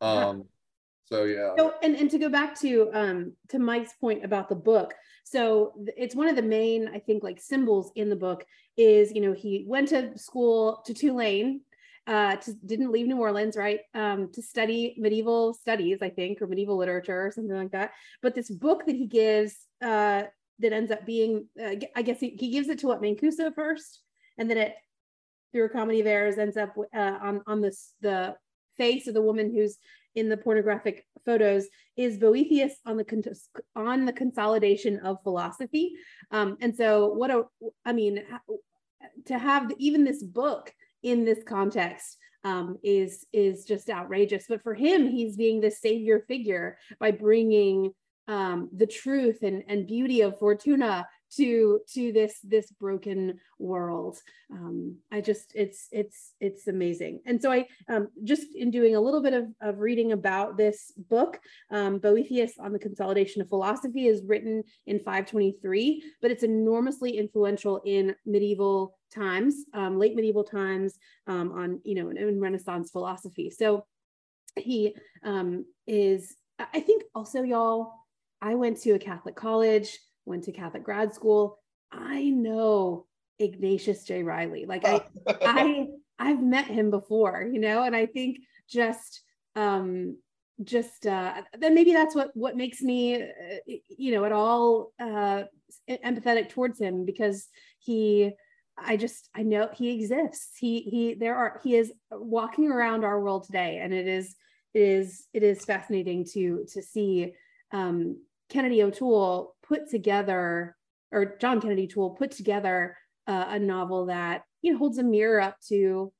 [SPEAKER 1] Um so yeah.
[SPEAKER 2] So, and and to go back to um to mike's point about the book so it's one of the main i think like symbols in the book is you know he went to school to tulane uh, to, didn't leave New Orleans, right, um, to study medieval studies, I think, or medieval literature or something like that. But this book that he gives uh, that ends up being, uh, I guess he, he gives it to what Mancuso first, and then it through a comedy of errors ends up uh, on on this the face of the woman who's in the pornographic photos is Boethius on the on the consolidation of philosophy. Um, and so, what a I mean, to have even this book in this context um, is is just outrageous. But for him, he's being the savior figure by bringing um, the truth and, and beauty of Fortuna to to this this broken world. Um, i just it's it's it's amazing. And so i um, just in doing a little bit of, of reading about this book um, boethius on the consolidation of philosophy is written in 523 but it's enormously influential in medieval times um, late medieval times um, on you know in, in, renaissance philosophy. So he um, is i think also y'all I went to a Catholic college, went to Catholic grad school. I know Ignatius J. Reilly. Like I, I, I've met him before, you know, and I think just um just uh then maybe that's what what makes me uh, you know at all uh empathetic towards him because he I just I know he exists. He he there are he is walking around our world today, and it is it is it is fascinating to to see um, Kennedy O'Toole put together or John Kennedy O'Toole put together uh, a novel that you know holds a mirror up to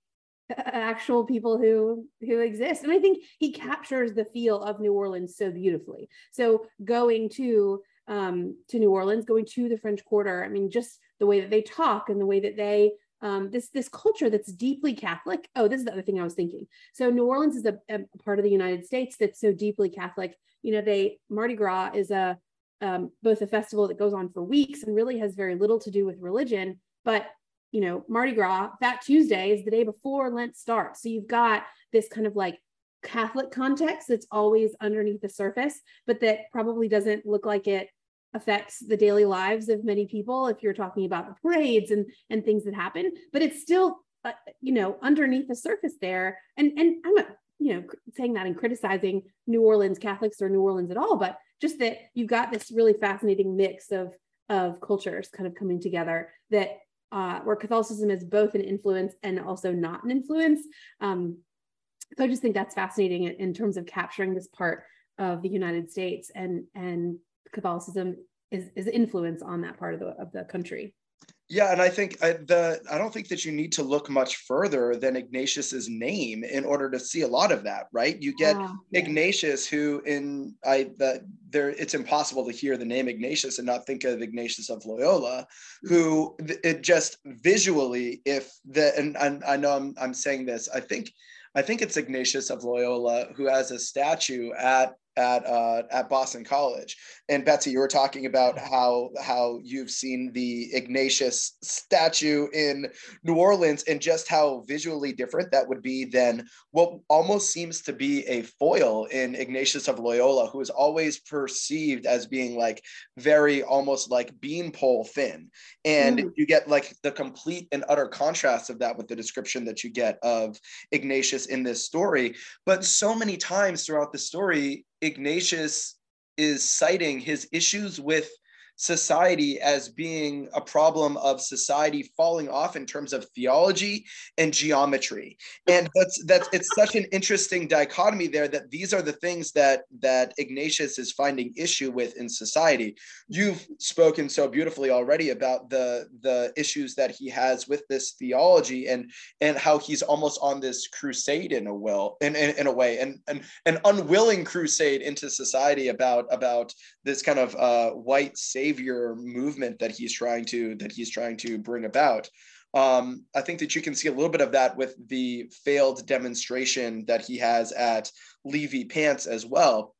[SPEAKER 2] actual people who who exist. And i think he captures the feel of new orleans so beautifully. So going to um to new orleans going to the french quarter i mean just the way that they talk and the way that they um, this this culture that's deeply Catholic. Oh, this is the other thing I was thinking. So New Orleans is a, a, part of the United States that's so deeply Catholic. You know, they Mardi Gras is a um, both a festival that goes on for weeks and really has very little to do with religion. But you know, Mardi Gras, Fat Tuesday is the day before Lent starts. So you've got this kind of like Catholic context that's always underneath the surface, but that probably doesn't look like it affects the daily lives of many people if you're talking about the parades and and things that happen but it's still uh, you know underneath the surface there. And and i'm not you know saying that and criticizing new orleans catholics or new orleans at all but just that you've got this really fascinating mix of of cultures kind of coming together that uh, where catholicism is both an influence and also not an influence. Um, so i just think that's fascinating in, in terms of capturing this part of the united states and and Catholicism is, is influence on that part of the of the country.
[SPEAKER 3] Yeah, and I think I, the I don't think that you need to look much further than Ignatius's name in order to see a lot of that, right? You get ah, yeah. Ignatius, who in I the there it's impossible to hear the name Ignatius and not think of Ignatius of Loyola, who it just visually, if the and, and I know I'm I'm saying this, I think I think it's Ignatius of Loyola who has a statue at at uh, at Boston College. And Betsy, you were talking about how how you've seen the Ignatius statue in New Orleans and just how visually different that would be than what almost seems to be a foil in Ignatius of Loyola, who is always perceived as being like very almost like beanpole thin. And mm. you get like the complete and utter contrast of that with the description that you get of Ignatius in this story. But so many times throughout the story, Ignatius is citing his issues with society as being a problem of society falling off in terms of theology and geometry. And that's that's it's such an interesting dichotomy there that these are the things that that ignatius is finding issue with in society. You've spoken so beautifully already about the the issues that he has with this theology and and how he's almost on this crusade in a will in, in, in a way and, and an unwilling crusade into society about about this kind of uh, white savior movement that he's trying to that he's trying to bring about. Um, I think that you can see a little bit of that with the failed demonstration that he has at Levy Pants as well.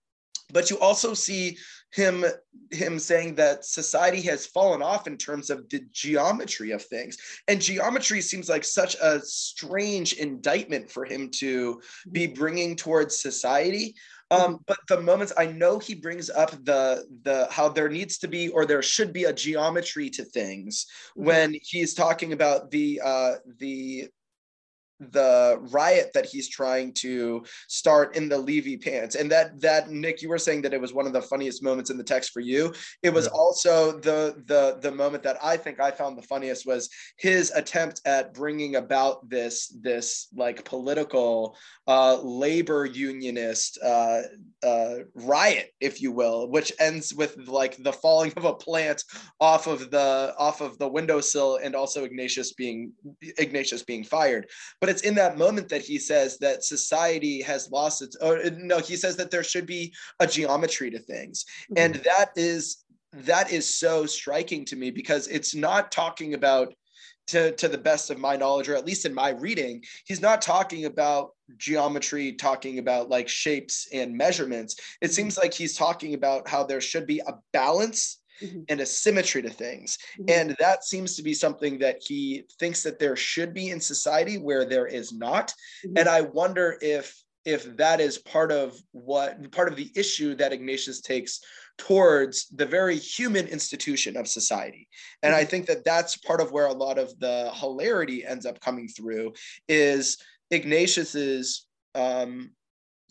[SPEAKER 3] But you also see him him saying that society has fallen off in terms of the geometry of things and geometry seems like such a strange indictment for him to be bringing towards society um, but the moments I know he brings up the the how there needs to be or there should be a geometry to things mm-hmm. when he's talking about the uh, the the riot that he's trying to start in the Levy pants. And that that Nick, you were saying that it was one of the funniest moments in the text for you. It was yeah. also the the the moment that I think I found the funniest was his attempt at bringing about this this like political uh, labor unionist uh, uh, riot, if you will, which ends with like the falling of a plant off of the off of the windowsill and also Ignatius being Ignatius being fired. But it's in that moment that he says that society has lost its or no he says that there should be a geometry to things mm-hmm. and that is that is so striking to me because it's not talking about to, to the best of my knowledge or at least in my reading he's not talking about geometry talking about like shapes and measurements it mm-hmm. seems like he's talking about how there should be a balance mm-hmm. and a symmetry to things. Mm-hmm. And that seems to be something that he thinks that there should be in society where there is not. Mm-hmm. And I wonder if if that is part of what part of the issue that Ignatius takes towards the very human institution of society and i think that that's part of where a lot of the hilarity ends up coming through is ignatius's um,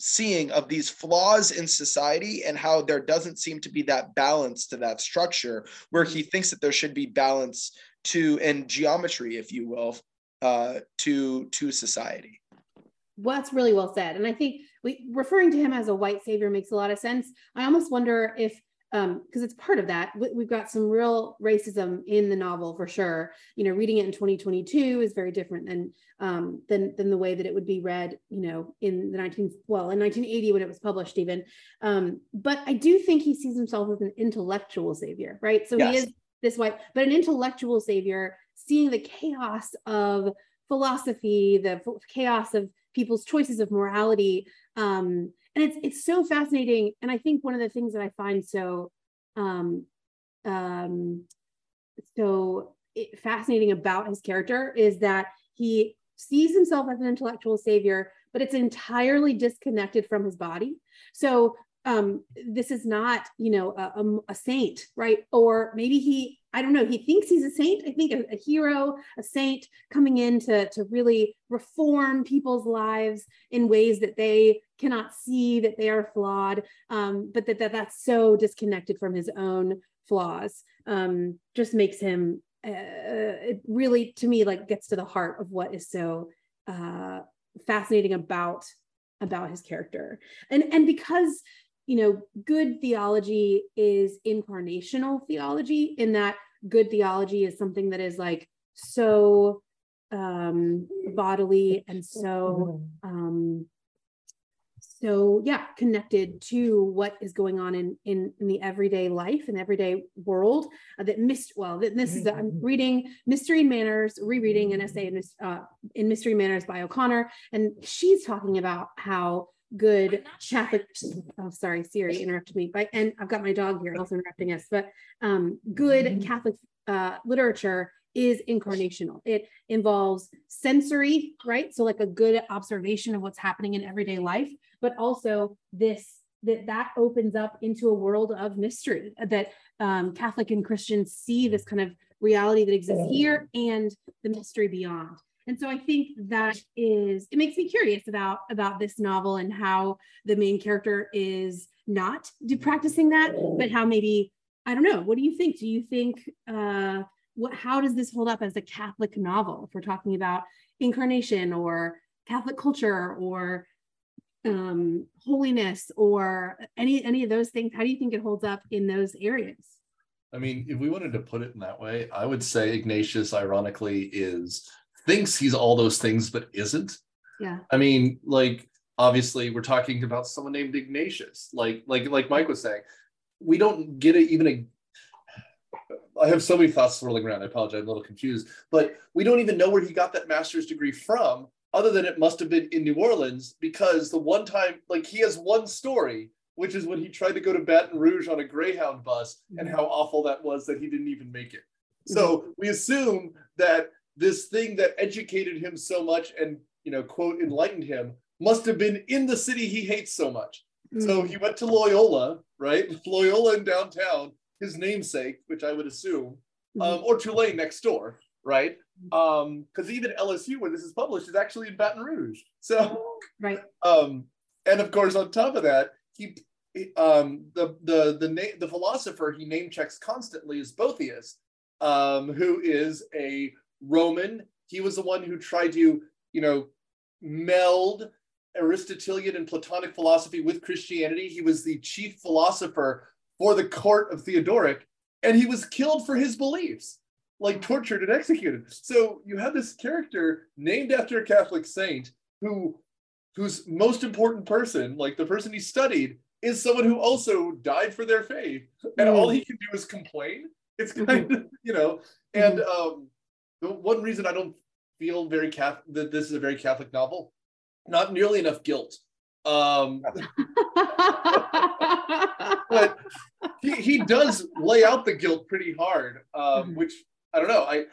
[SPEAKER 3] seeing of these flaws in society and how there doesn't seem to be that balance to that structure where he thinks that there should be balance to and geometry if you will uh, to to society.
[SPEAKER 2] Well, that's really well said. And i think we referring to him as a white savior makes a lot of sense. I almost wonder if um because it's part of that. We've got some real racism in the novel for sure. You know reading it in 2022 is very different than um than than the way that it would be read you know in the 19 well in 1980 when it was published even. Um but i do think he sees himself as an intellectual savior right? So yes. he is this white but an intellectual savior seeing the chaos of philosophy the chaos of people's choices of morality um and it's it's so fascinating. And i think one of the things that i find so um um so fascinating about his character is that he sees himself as an intellectual savior but it's entirely disconnected from his body. So um this is not you know a, a, a saint right or maybe he I don't know, he thinks he's a saint. I think a, a, hero, a saint coming in to, to really reform people's lives in ways that they cannot see that they are flawed, um, but that, that that's so disconnected from his own flaws um, just makes him, uh, it really, to me, like gets to the heart of what is so uh, fascinating about about his character. And, and because you know, good theology is incarnational theology in that good theology is something that is like so um bodily and so um so yeah connected to what is going on in in, in the everyday life and everyday world uh, that missed well that this is i'm reading mystery manners rereading an essay in uh, in mystery manners by o'connor and she's talking about how good Catholic. Oh, sorry, Siri interrupted me. But and I've got my dog here also interrupting us. But um, good mm-hmm. Catholic uh, literature is incarnational. It involves sensory, right? So like a good observation of what's happening in everyday life, but also this that that opens up into a world of mystery that um, Catholic and Christians see this kind of reality that exists here and the mystery beyond and so i think that is it makes me curious about about this novel and how the main character is not practicing that but how maybe i don't know what do you think? Do you think uh what how does this hold up as a catholic novel if we're talking about incarnation or catholic culture or um holiness or any any of those things? How do you think it holds up in those areas?
[SPEAKER 1] I mean if we wanted to put it in that way i would say ignatius ironically is thinks he's all those things but isn't.
[SPEAKER 2] Yeah.
[SPEAKER 1] I mean, like obviously we're talking about someone named Ignatius. Like like like Mike was saying, we don't get it even a I have so many thoughts swirling around. I apologize, I'm a little confused. But we don't even know where he got that master's degree from, other than it must have been in New Orleans, because the one time, like he has one story, which is when he tried to go to Baton Rouge on a Greyhound bus and mm-hmm. how awful that was that he didn't even make it. So mm-hmm. we assume that this thing that educated him so much and you know quote enlightened him must have been in the city he hates so much. Mm-hmm. so he went to loyola right? Loyola in downtown his namesake which i would assume mm-hmm. um, or tulane next door right? Um because even lsu where this is published is actually in baton rouge. So
[SPEAKER 2] right.
[SPEAKER 1] um and of course on top of that he um the the the name the philosopher he name checks constantly is boethius um who is a Roman. He was the one who tried to, you know, meld Aristotelian and Platonic philosophy with Christianity. He was the chief philosopher for the court of Theodoric, and he was killed for his beliefs, like tortured and executed. So you have this character named after a Catholic saint who whose most important person, like the person he studied, is someone who also died for their faith. And mm. all he can do is complain. It's kind of, you know, and mm-hmm. um one reason I don't feel very Catholic that this is a very Catholic novel, not nearly enough guilt. Um, but he, he does lay out the guilt pretty hard, um, mm-hmm. which I don't know. I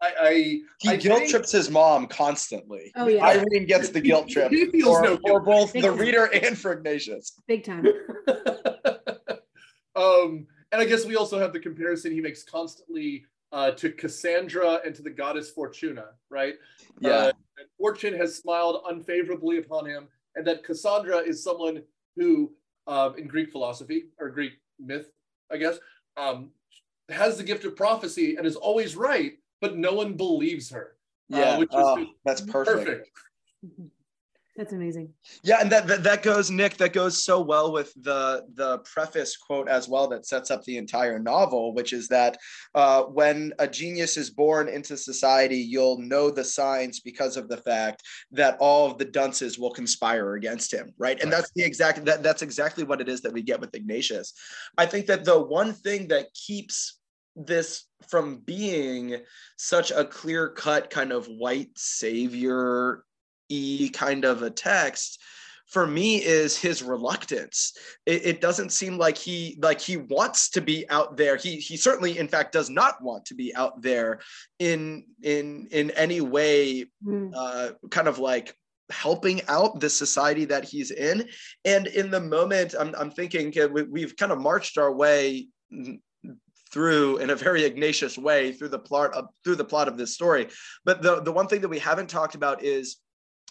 [SPEAKER 1] I, I
[SPEAKER 3] he
[SPEAKER 1] I
[SPEAKER 3] guilt think, trips his mom constantly.
[SPEAKER 2] Oh yeah,
[SPEAKER 3] Irene gets the guilt trip.
[SPEAKER 1] He, feels
[SPEAKER 3] for,
[SPEAKER 1] no
[SPEAKER 3] for both Big the time. reader and for Ignatius.
[SPEAKER 2] Big time.
[SPEAKER 1] Um, and I guess we also have the comparison he makes constantly uh, to Cassandra and to the goddess Fortuna, right?
[SPEAKER 3] Yeah.
[SPEAKER 1] Uh, Fortune has smiled unfavorably upon him, and that Cassandra is someone who, um, in Greek philosophy or Greek myth, I guess, um, has the gift of prophecy and is always right, but no one believes her. uh,
[SPEAKER 3] Yeah.
[SPEAKER 1] which is
[SPEAKER 3] Oh, that's perfect.
[SPEAKER 1] perfect.
[SPEAKER 2] That's amazing.
[SPEAKER 3] Yeah, and that, that that goes, Nick. That goes so well with the the preface quote as well that sets up the entire novel, which is that uh, when a genius is born into society, you'll know the signs because of the fact that all of the dunces will conspire against him, right? And
[SPEAKER 1] Right.
[SPEAKER 3] that's the exact that that's exactly what it is that we get with Ignatius. I think that the one thing that keeps this from being such a clear cut kind of white savior e kind of a text for me is his reluctance. It, it doesn't seem like he like he wants to be out there. He he certainly in fact does not want to be out there in in in any way
[SPEAKER 2] Mm.
[SPEAKER 3] uh kind of like helping out the society that he's in. And in the moment i'm, I'm thinking we, we've kind of marched our way through in a very ignatius way through the plot of through the plot of this story. But the the one thing that we haven't talked about is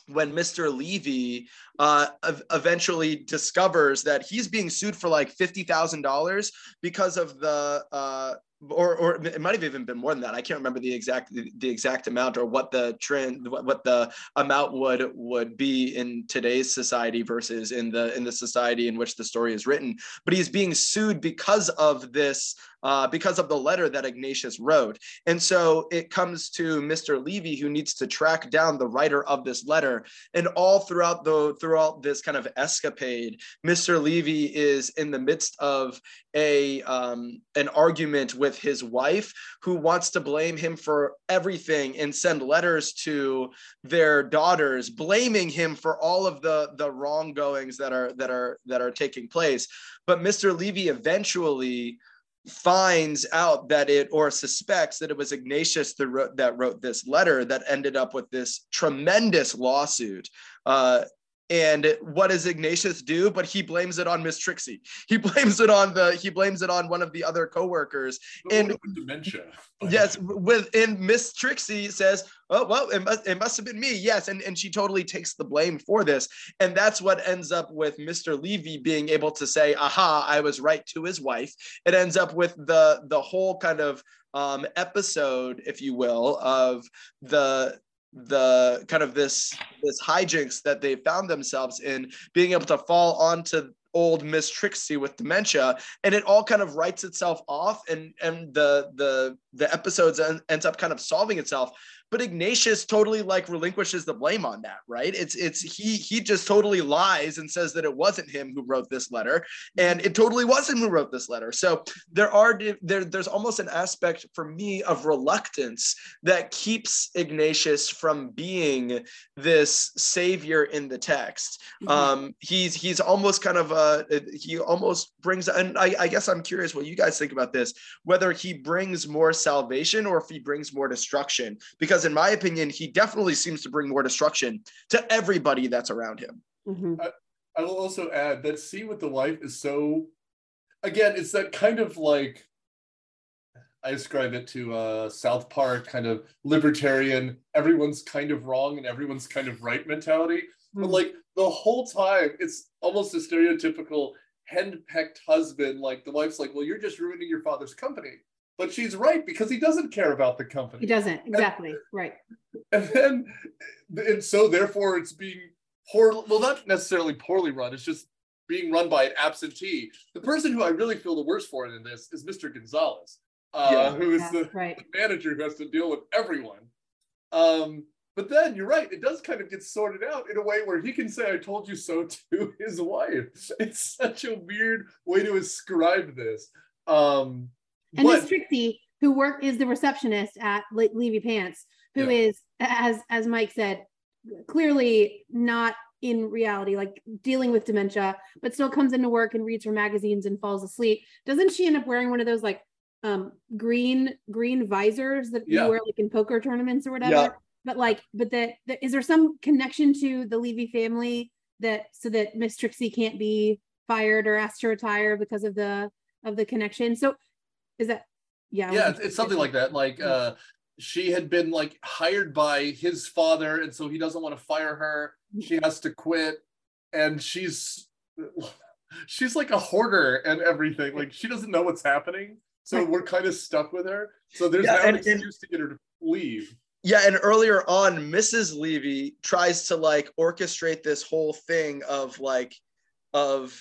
[SPEAKER 3] when Mr. Levy uh, ev- eventually discovers that he's being sued for like fifty thousand dollars because of the, uh, or or it might have even been more than that. I can't remember the exact the, the exact amount or what the trend what, what the amount would would be in today's society versus in the in the society in which the story is written. But he's being sued because of this. Uh, because of the letter that Ignatius wrote. And so it comes to Mr. Levy, who needs to track down the writer of this letter. And all throughout the throughout this kind of escapade, Mr. Levy is in the midst of a um, an argument with his wife, who wants to blame him for everything and send letters to their daughters, blaming him for all of the the wronggoings that are that are that are taking place. But Mr. Levy eventually finds out that it or suspects that it was Ignatius that wrote, that wrote this letter that ended up with this tremendous lawsuit. Uh, and what does Ignatius do? But he blames it on Miss Trixie. He blames it on the he blames it on one of the other coworkers.
[SPEAKER 1] But
[SPEAKER 3] And-
[SPEAKER 1] dementia.
[SPEAKER 3] Yes, with and Miss Trixie says, "Oh well, it must, it must have been me." Yes, and and she totally takes the blame for this, and that's what ends up with Mr. Levy being able to say, "Aha, I was right" to his wife. It ends up with the the whole kind of um, episode, if you will, of the the kind of this this hijinks that they found themselves in being able to fall onto old miss trixie with dementia and it all kind of writes itself off and and the the the episodes en- ends up kind of solving itself but ignatius totally like relinquishes the blame on that right? It's it's he he just totally lies and says that it wasn't him who wrote this letter and it totally was him who wrote this letter. So there are there there's almost an aspect for me of reluctance that keeps ignatius from being this savior in the text.
[SPEAKER 2] Mhm.
[SPEAKER 3] um he's he's almost kind of uh he almost brings and I, I guess i'm curious what you guys think about this whether he brings more salvation or if he brings more destruction because in my opinion he definitely seems to bring more destruction to everybody that's around him
[SPEAKER 2] Mhm.
[SPEAKER 1] I will also add that scene with the wife is so again, it's that kind of like I describe it to uh South Park kind of libertarian, everyone's kind of wrong and everyone's kind of right mentality. But
[SPEAKER 2] Mhm.
[SPEAKER 1] like the whole time, it's almost a stereotypical henpecked husband. Like the wife's like, Well, you're just ruining your father's company. But she's right because he doesn't care about the company.
[SPEAKER 2] He doesn't exactly right.
[SPEAKER 1] and then and so therefore it's being poor well not necessarily poorly run it's just being run by an absentee the person who i really feel the worst for in this is mr gonzalez uh,
[SPEAKER 3] Yeah.
[SPEAKER 1] who is
[SPEAKER 2] Yeah,
[SPEAKER 1] the,
[SPEAKER 2] right.
[SPEAKER 1] the manager who has to deal with everyone um but then you're right it does kind of get sorted out in a way where he can say i told you so to his wife it's such a weird way to ascribe this um
[SPEAKER 2] And
[SPEAKER 1] but-
[SPEAKER 2] Miss Trixie, who work is the receptionist at Le- Levy Pants, who
[SPEAKER 1] Yeah.
[SPEAKER 2] is, as as Mike said, clearly not in reality, like dealing with dementia, but still comes into work and reads her magazines and falls asleep. Doesn't she end up wearing one of those like um green green visors that
[SPEAKER 1] Yeah.
[SPEAKER 2] you wear like in poker tournaments or whatever?
[SPEAKER 3] Yeah.
[SPEAKER 2] But like, but that, that is there some connection to the Levy family that so that Miss Trixie can't be fired or asked to retire because of the of the connection. So is that yeah?
[SPEAKER 1] Yeah, it's, it's something like that. Like uh she had been like hired by his father and so he doesn't want to fire her. She has to quit and she's she's like a hoarder and everything. Like she doesn't know what's happening. So we're kind of stuck with her. So there's
[SPEAKER 3] Yeah,
[SPEAKER 1] now an
[SPEAKER 3] and- and-
[SPEAKER 1] excuse to get her to leave.
[SPEAKER 3] Yeah, and earlier on, Mrs. Levy tries to like orchestrate this whole thing of like of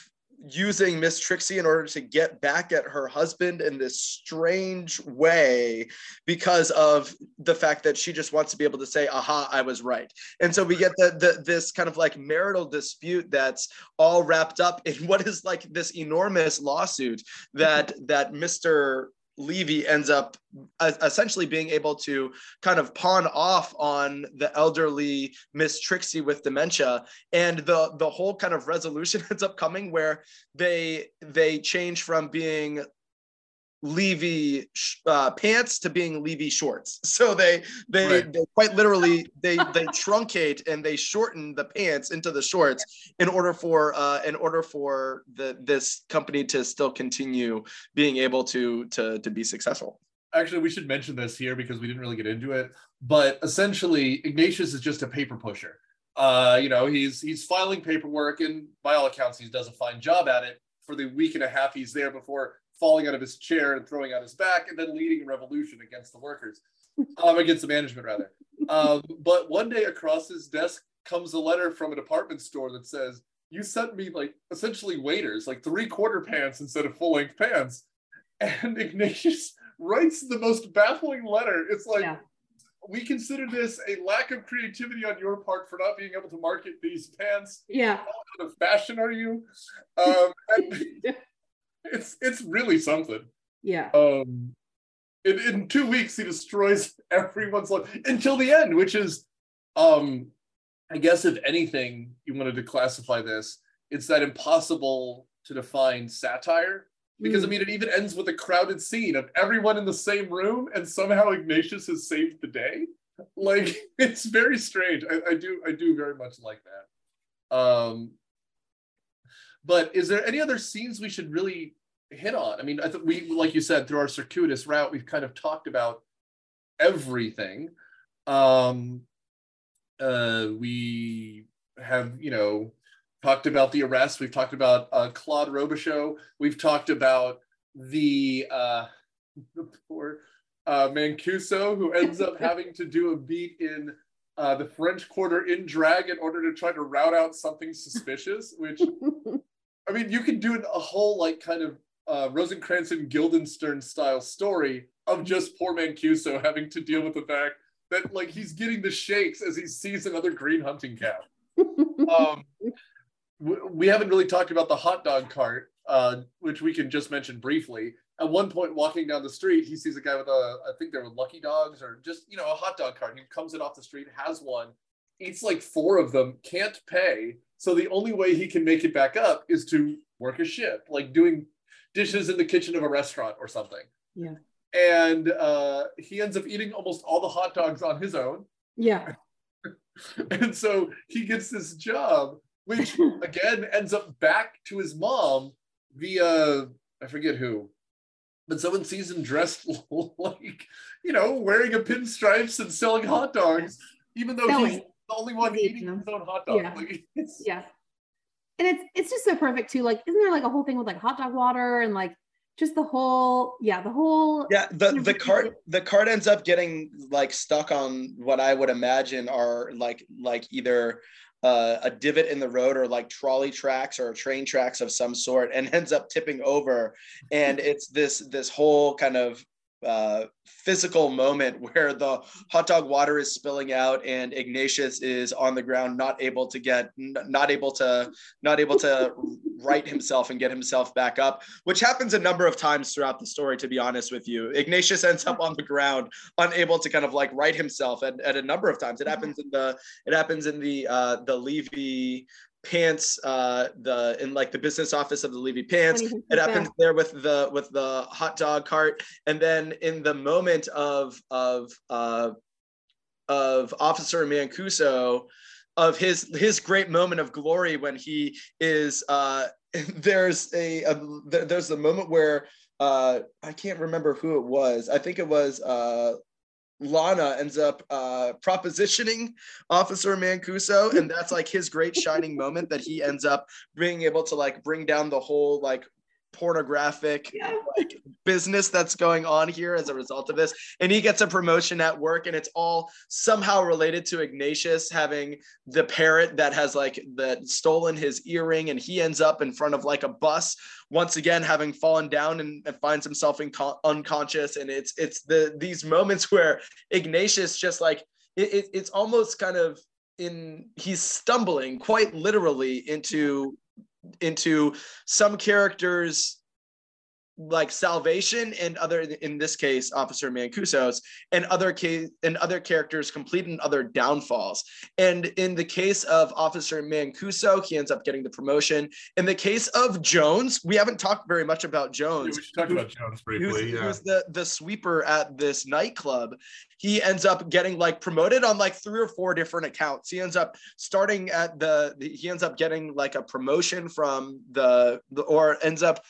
[SPEAKER 3] using Miss Trixie in order to get back at her husband in this strange way because of the fact that she just wants to be able to say, aha, I was right. And so we get the, the this kind of like marital dispute that's all wrapped up in what is like this enormous lawsuit that that Mr. Levy ends up essentially being able to kind of pawn off on the elderly Miss Trixie with dementia, and the the whole kind of resolution ends up coming where they they change from being Levy uh, pants to being Levy shorts. So they they,
[SPEAKER 1] Right.
[SPEAKER 3] they quite literally they they truncate and they shorten the pants into the shorts in order for uh, in order for the this company to still continue being able to to to be successful.
[SPEAKER 1] Actually, we should mention this here because we didn't really get into it. But essentially, Ignatius is just a paper pusher. Uh, you know, he's he's filing paperwork, and by all accounts, he does a fine job at it. For the week and a half he's there before falling out of his chair and throwing out his back, and then leading a revolution against the workers, um, against the management rather. Um, but one day across his desk comes a letter from a department store that says, "You sent me like essentially waiters, like three quarter pants instead of full length pants." And Ignatius writes the most baffling letter. It's like,
[SPEAKER 2] Yeah.
[SPEAKER 1] we consider this a lack of creativity on your part for not being able to market these pants.
[SPEAKER 2] Yeah.
[SPEAKER 1] What kind of fashion are you? Um, and it's it's really something.
[SPEAKER 2] yeah.
[SPEAKER 1] Um, in, in two weeks, he destroys everyone's life until the end, which is, um, I guess, if anything, you wanted to classify this, it's that impossible to define satire because I
[SPEAKER 2] Mm.
[SPEAKER 1] mean, it even ends with a crowded scene of everyone in the same room, and somehow Ignatius has saved the day. Like it's very strange. I, I do, I do very much like that. Um, but is there any other scenes we should really hit on? I mean, I think we, like you said, through our circuitous route, we've kind of talked about everything. Um, uh, we have, you know, talked about the arrest. We've talked about uh, Claude Robichaux. We've talked about the uh, the poor uh, Mancuso who ends up having to do a beat in uh, the French Quarter in drag in order to try to route out something suspicious. Which I mean, you could do a whole like kind of uh, Rosencrantz and Guildenstern style story of just poor Mancuso having to deal with the fact that like he's getting the shakes as he sees another green hunting cap um, w- we haven't really talked about the hot dog cart, uh, which we can just mention briefly. At one point, walking down the street, he sees a guy with a, I think they were Lucky Dogs or just, you know, a hot dog cart. He comes in off the street, has one, eats like four of them, can't pay. So the only way he can make it back up is to work a shift, like doing dishes in the kitchen of a restaurant or something.
[SPEAKER 2] Yeah.
[SPEAKER 1] And uh, he ends up eating almost all the hot dogs on his own
[SPEAKER 2] yeah.
[SPEAKER 1] and so he gets this job, which again ends up back to his mom via I forget who, but someone sees him dressed like you know wearing a pinstripes and selling hot dogs, even though he's. The only one
[SPEAKER 2] Eating
[SPEAKER 1] eating
[SPEAKER 2] them.
[SPEAKER 1] his own hot dog.
[SPEAKER 2] Yeah.
[SPEAKER 1] Like,
[SPEAKER 2] Yeah. And it's it's just so perfect too. Like, isn't there like a whole thing with like hot dog water and like just the whole yeah, the whole
[SPEAKER 3] Yeah, the the
[SPEAKER 2] Never
[SPEAKER 3] cart the cart ends up getting like stuck on what I would imagine are like like either uh, a divot in the road or like trolley tracks or train tracks of some sort and ends up tipping over and it's this this whole kind of uh, physical moment where the hot dog water is spilling out and Ignatius is on the ground not able to get not able to not able to right himself and get himself back up which happens a number of times throughout the story to be honest with you. Ignatius ends up on the ground unable to kind of like right himself at, at a number of times. It happens in the it happens in the uh the Levy pants uh the in like the business office of the Levy pants. It happens there with the with the hot dog cart. And then in the moment of of uh of officer mancuso of his his great moment of glory when he is uh there's a, a there's a moment where uh I can't remember who it was. I think it was uh Lana ends up uh, propositioning Officer Mancuso, and that's like his great shining moment that he ends up being able to like bring down the whole like pornographic yeah. like, business that's going on here as a result of this. And he gets a promotion at work, and it's all somehow related to Ignatius having the parrot that has like that stolen his earring, and he ends up in front of like a bus once again having fallen down and, and finds himself in con- unconscious. And it's it's the these moments where Ignatius just like it, it, it's almost kind of in he's stumbling quite literally into into some characters like salvation and other in this case officer mancuso's and other case and other characters complete and other downfalls. And in the case of officer mancuso he ends up getting the promotion. In the case of jones we haven't talked very much about jones.
[SPEAKER 1] Yeah, we should talk about jones briefly
[SPEAKER 3] who's, yeah. who's the the sweeper at this nightclub. He ends up getting like promoted on like three or four different accounts. He ends up starting at the he ends up getting like a promotion from the, the or ends up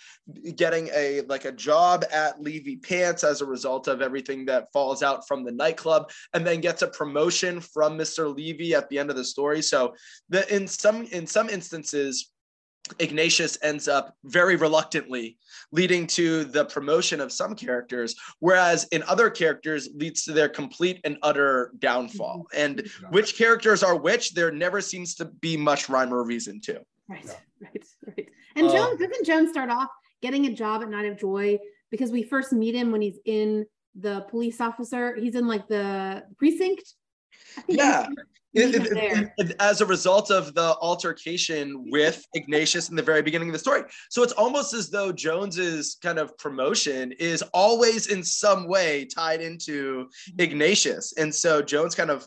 [SPEAKER 3] getting a like a job at Levy Pants as a result of everything that falls out from the nightclub, and then gets a promotion from Mr. Levy at the end of the story. So the in some in some instances, Ignatius ends up very reluctantly leading to the promotion of some characters, whereas in other characters leads to their complete and utter downfall. Mm-hmm. And which characters are which, there never seems to be much rhyme or reason to.
[SPEAKER 2] Right, right, right. And Jones, um, doesn't Jones start off getting a job at Night of Joy because we first meet him when he's in the police officer. He's in like the precinct.
[SPEAKER 3] Yeah. It, it, it, as a result of the altercation with Ignatius in the very beginning of the story. So it's almost as though Jones's kind of promotion is always in some way tied into mm-hmm. Ignatius. And so Jones kind of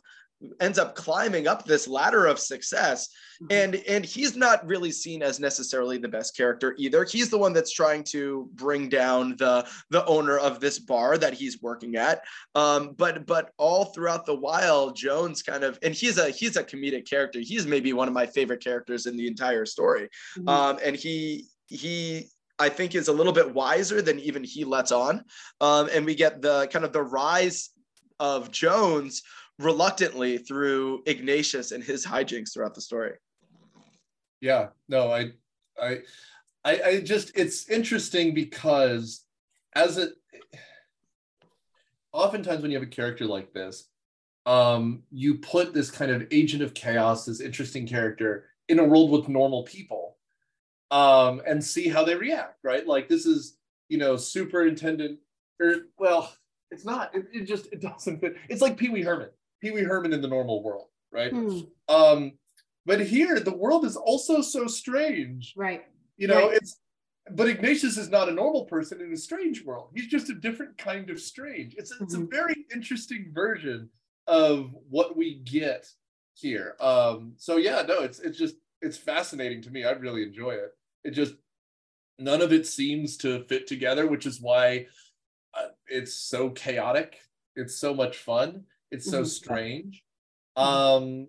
[SPEAKER 3] ends up climbing up this ladder of success mm-hmm. and and he's not really seen as necessarily the best character either he's the one that's trying to bring down the the owner of this bar that he's working at um but but all throughout the while jones kind of and he's a he's a comedic character he's maybe one of my favorite characters in the entire story mm-hmm. um and he he I think is a little bit wiser than even he lets on. Um, and we get the kind of the rise of Jones reluctantly through Ignatius and his hijinks throughout the story.
[SPEAKER 1] Yeah, no, I, I, I, I just it's interesting because as it, oftentimes when you have a character like this, um, you put this kind of agent of chaos, this interesting character in a world with normal people, um, and see how they react. Right, like this is you know superintendent or well it's not it, it just it doesn't fit it's like pee-wee herman Pee Wee Herman in the normal world, right? Mm. Um, but here the world is also so strange.
[SPEAKER 2] Right.
[SPEAKER 1] You know,
[SPEAKER 2] right.
[SPEAKER 1] it's but Ignatius is not a normal person in a strange world. He's just a different kind of strange. It's a, mm-hmm. it's a mm-hmm. very interesting version of what we get here. Um, so yeah, no, it's it's just it's fascinating to me. I really enjoy it. It just none of it seems to fit together, which is why uh, it's so chaotic. It's so much fun it's so mm-hmm. strange. Mm-hmm. Um,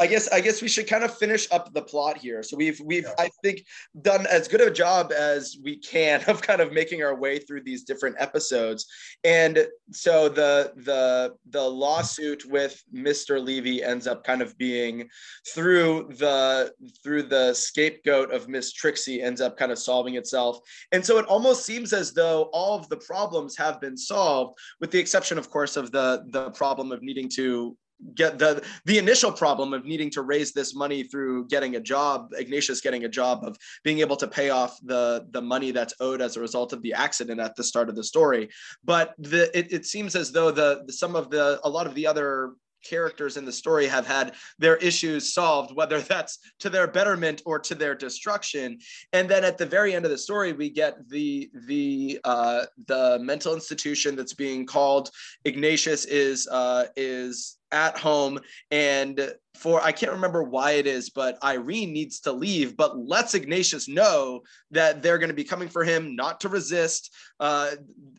[SPEAKER 3] I guess I guess we should kind of finish up the plot here. So we've we've yeah. I think done as good a job as we can of kind of making our way through these different episodes. And so the the the lawsuit with Mr. Levy ends up kind of being through the through the scapegoat of Miss Trixie ends up kind of solving itself. And so it almost seems as though all of the problems have been solved, with the exception, of course, of the the problem of needing to get the the initial problem of needing to raise this money through getting a job ignatius getting a job of being able to pay off the the money that's owed as a result of the accident at the start of the story but the it, it seems as though the, the some of the a lot of the other characters in the story have had their issues solved, whether that's to their betterment or to their destruction. And then at the very end of the story, we get the the uh, the mental institution that's being called Ignatius is uh, is at home and for I can't remember why it is, but Irene needs to leave, but lets Ignatius know that they're going to be coming for him, not to resist, uh,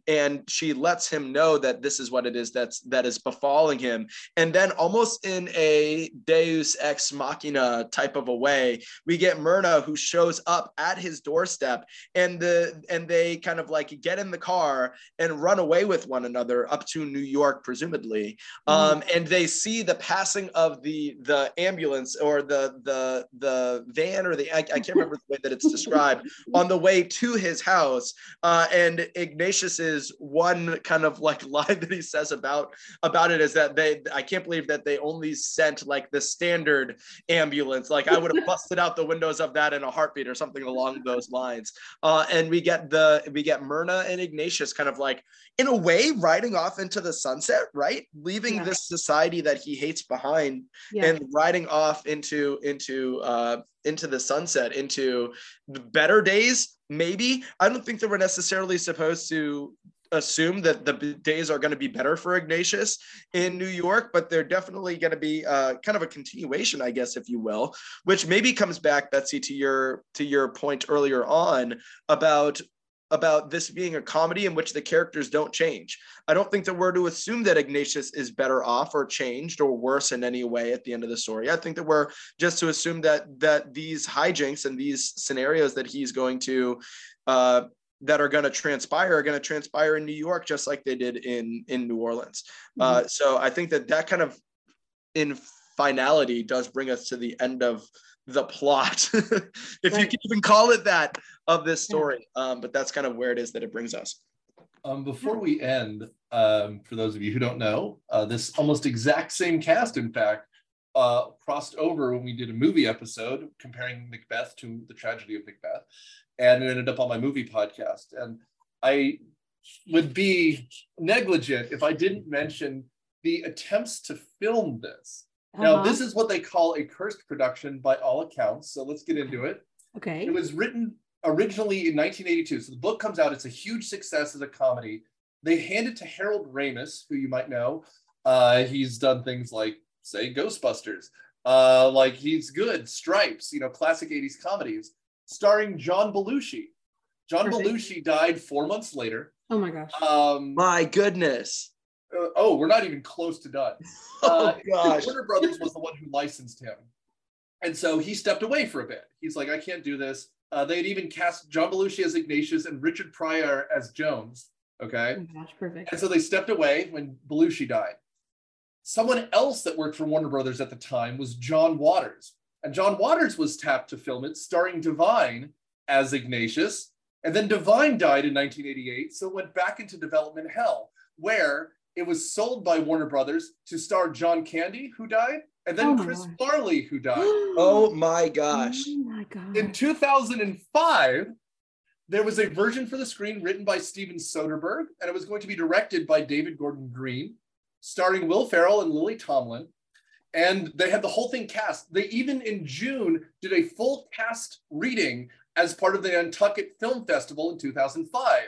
[SPEAKER 3] and she lets him know that this is what it is that's that is befalling him. And then, almost in a Deus ex machina type of a way, we get Myrna who shows up at his doorstep, and the and they kind of like get in the car and run away with one another up to New York, presumably. Mm. Um, and they see the passing of the the ambulance or the the the van or the I, I can't remember the way that it's described on the way to his house. Uh, and Ignatius's one kind of like line that he says about about it is that they I can't believe that they only sent like the standard ambulance. Like I would have busted out the windows of that in a heartbeat or something along those lines. Uh, and we get the we get Myrna and Ignatius kind of like in a way riding off into the sunset, right? Leaving yeah. this society that he hates behind yeah. and riding off into into uh into the sunset, into better days, maybe. I don't think that we're necessarily supposed to assume that the days are going to be better for Ignatius in New York, but they're definitely going to be uh, kind of a continuation, I guess, if you will, which maybe comes back, Betsy, to your to your point earlier on about about this being a comedy in which the characters don't change. I don't think that we're to assume that Ignatius is better off or changed or worse in any way at the end of the story. I think that we're just to assume that that these hijinks and these scenarios that he's going to uh, that are going to transpire are going to transpire in New York just like they did in in New Orleans. Uh, mm-hmm. Uh, so I think that that kind of in finality does bring us to the end of the plot, if right. you can even call it that, of this story. Um, but that's kind of where it is that it brings us.
[SPEAKER 1] Um, before we end, um, for those of you who don't know, uh, this almost exact same cast, in fact, uh, crossed over when we did a movie episode comparing Macbeth to the tragedy of Macbeth, and it ended up on my movie podcast. And I would be negligent if I didn't mention the attempts to film this uh-huh. Now, this is what they call a cursed production by all accounts. So let's get into it.
[SPEAKER 2] Okay.
[SPEAKER 1] It was written originally in 1982. So the book comes out, it's a huge success as a comedy. They hand it to Harold Ramis, who you might know. Uh, he's done things like, say, Ghostbusters. Uh, like he's good, Stripes, you know, classic 80s comedies, starring John Belushi. John Perfect. Belushi died four months later.
[SPEAKER 2] Oh my gosh.
[SPEAKER 3] Um, my goodness.
[SPEAKER 1] Uh, oh, we're not even close to done.
[SPEAKER 3] oh uh, gosh.
[SPEAKER 1] Warner Brothers was the one who licensed him, and so he stepped away for a bit. He's like, I can't do this. Uh, they had even cast John Belushi as Ignatius and Richard Pryor as Jones. Okay.
[SPEAKER 2] Oh gosh, perfect.
[SPEAKER 1] And so they stepped away when Belushi died. Someone else that worked for Warner Brothers at the time was John Waters. And John Waters was tapped to film it, starring Divine as Ignatius. And then Divine died in 1988, so went back into development hell, where it was sold by Warner Brothers to star John Candy, who died, and then oh Chris Farley, who died.
[SPEAKER 3] oh my gosh.
[SPEAKER 2] Oh my god.
[SPEAKER 1] In 2005, there was a version for the screen written by Steven Soderbergh, and it was going to be directed by David Gordon Green, starring Will Ferrell and Lily Tomlin. And they had the whole thing cast. They even in June did a full cast reading as part of the Nantucket Film Festival in 2005.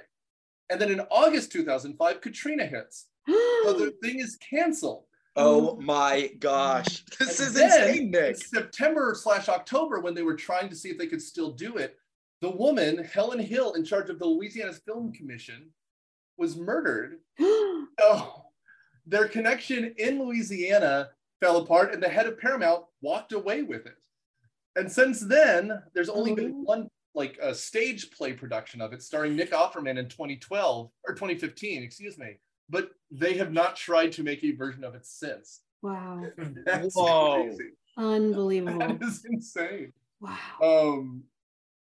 [SPEAKER 1] And then in August 2005, Katrina hits so the thing is canceled.
[SPEAKER 3] Oh mm-hmm. my gosh. This and is insane, Nick.
[SPEAKER 1] September slash October, when they were trying to see if they could still do it, the woman, Helen Hill, in charge of the Louisiana Film Commission, was murdered. Oh. oh, their connection in Louisiana fell apart, and the head of Paramount walked away with it. And since then, there's only been oh. one like a stage play production of it starring Nick Offerman in 2012 or 2015, excuse me but they have not tried to make a version of it since.
[SPEAKER 2] Wow.
[SPEAKER 1] That's Whoa.
[SPEAKER 2] crazy. Unbelievable.
[SPEAKER 1] That is insane.
[SPEAKER 2] Wow.
[SPEAKER 1] Um,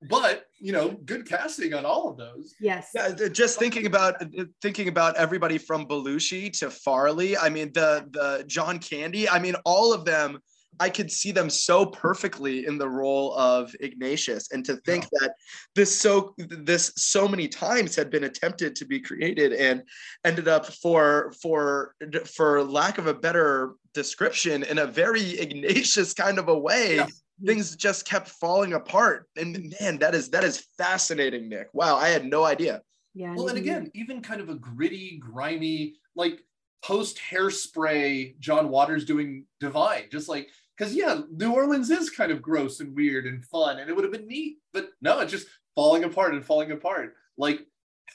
[SPEAKER 1] but you know, good casting on all of those.
[SPEAKER 2] Yes.
[SPEAKER 3] Yeah, just thinking about thinking about everybody from Belushi to Farley. I mean, the the John Candy. I mean, all of them I could see them so perfectly in the role of Ignatius, and to think yeah. that this so this so many times had been attempted to be created and ended up for for for lack of a better description in a very Ignatius kind of a way. Yeah. Things just kept falling apart, and man, that is that is fascinating, Nick. Wow, I had no idea.
[SPEAKER 2] Yeah.
[SPEAKER 1] Well, and again, even kind of a gritty, grimy, like post hairspray John Waters doing Divine, just like because yeah, New Orleans is kind of gross and weird and fun, and it would have been neat, but no, it's just falling apart and falling apart. Like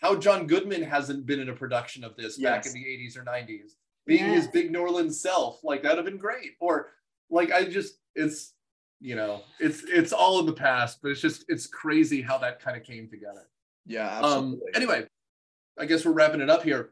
[SPEAKER 1] how John Goodman hasn't been in a production of this yes. back in the 80s or 90s, being yes. his big New Orleans self, like that'd have been great. Or like I just it's you know it's it's all in the past, but it's just it's crazy how that kind of came together.
[SPEAKER 3] Yeah, um, absolutely.
[SPEAKER 1] Um, anyway, I guess we're wrapping it up here.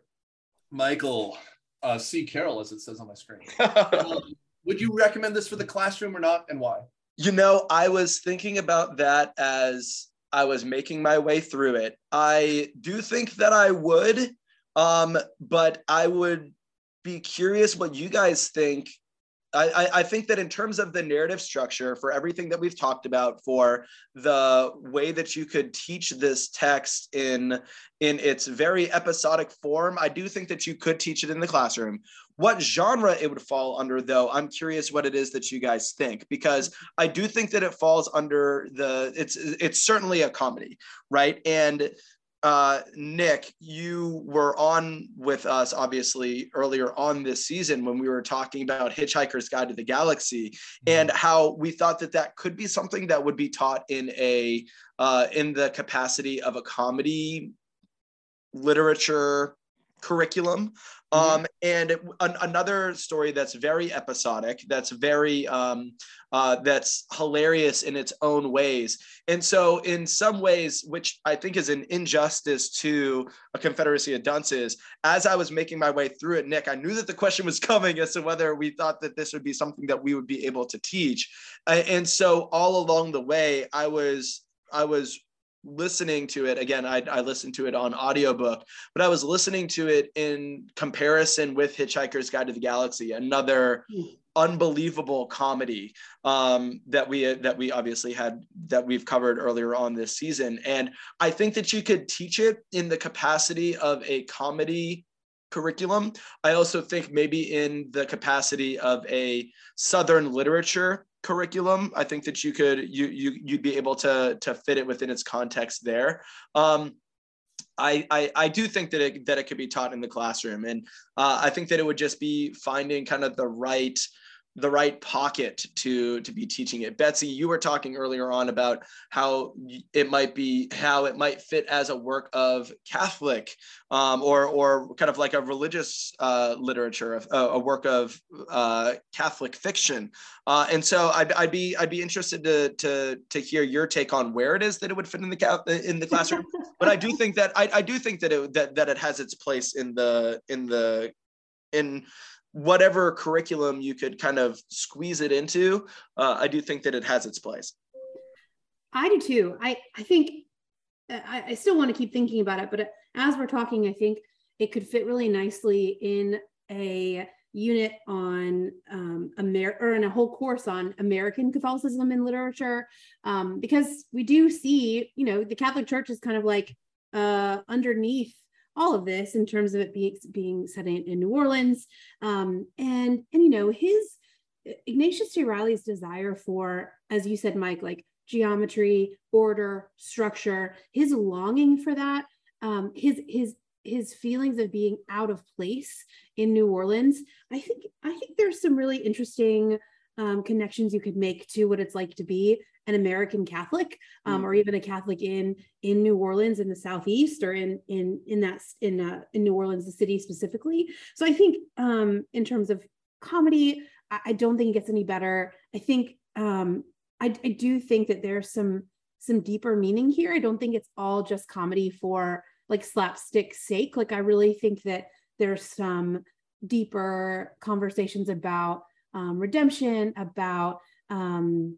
[SPEAKER 1] Michael uh, C. Carroll, as it says on my screen. um, would you recommend this for the classroom or not, and why?
[SPEAKER 3] You know, I was thinking about that as I was making my way through it. I do think that I would, um, but I would be curious what you guys think I, I, think that in terms of the narrative structure for everything that we've talked about for the way that you could teach this text in in its very episodic form i do think that you could teach it in the classroom what genre it would fall under though i'm curious what it is that you guys think because i do think that it falls under the it's it's certainly a comedy right and uh, Nick, you were on with us obviously earlier on this season when we were talking about Hitchhiker's Guide to the Galaxy mm-hmm. and how we thought that that could be something that would be taught in a uh, in the capacity of a comedy literature curriculum. Mm-hmm. Um, and it, an, another story that's very episodic, that's very um, uh, that's hilarious in its own ways. And so, in some ways, which I think is an injustice to a Confederacy of Dunces, as I was making my way through it, Nick, I knew that the question was coming as to whether we thought that this would be something that we would be able to teach. and so, all along the way, I was I was listening to it. Again I, I listened to it on audiobook but i was listening to it in comparison with hitchhiker's guide to the galaxy another hmm. unbelievable comedy um, that we that we obviously had that we've covered earlier on this season. And i think that you could teach it in the capacity of a comedy curriculum. I also think maybe in the capacity of a southern literature curriculum. I think that you could you you you'd be able to to fit it within its context there. Um, I, I, I do think that it that it could be taught in the classroom, and uh, I think that it would just be finding kind of the right the right pocket to to be teaching it. Betsy you were talking earlier on about how it might be how it might fit as a work of catholic um, or or kind of like a religious uh, literature a, a, work of uh, catholic fiction. Uh, and so I'd, I'd be i'd be interested to to to hear your take on where it is that it would fit in the in the classroom. But i do think that i, I do think that it that, that it has its place in the in the in whatever curriculum you could kind of squeeze it into, uh, I do think that it has its place.
[SPEAKER 2] I do too. I, I think I, I still want to keep thinking about it, but as we're talking, I think it could fit really nicely in a unit on um, Amer- or in a whole course on American Catholicism in literature, um, because we do see, you know, the Catholic Church is kind of like uh, underneath all of this in terms of it being being set in, in New Orleans. Um, and and you know, his Ignatius J. Reilly's desire for, as you said, Mike, like geometry, order, structure, his longing for that, um, his his his feelings of being out of place in New Orleans. I think I think there's some really interesting um, connections you could make to what it's like to be an American Catholic, um, mm. or even a Catholic in in New Orleans in the Southeast, or in in in that in uh, in New Orleans, the city specifically. So I think um, in terms of comedy, I, I, don't think it gets any better. I think um, I, I do think that there's some some deeper meaning here. I don't think it's all just comedy for like slapstick sake. Like I really think that there's some deeper conversations about um, redemption, about um,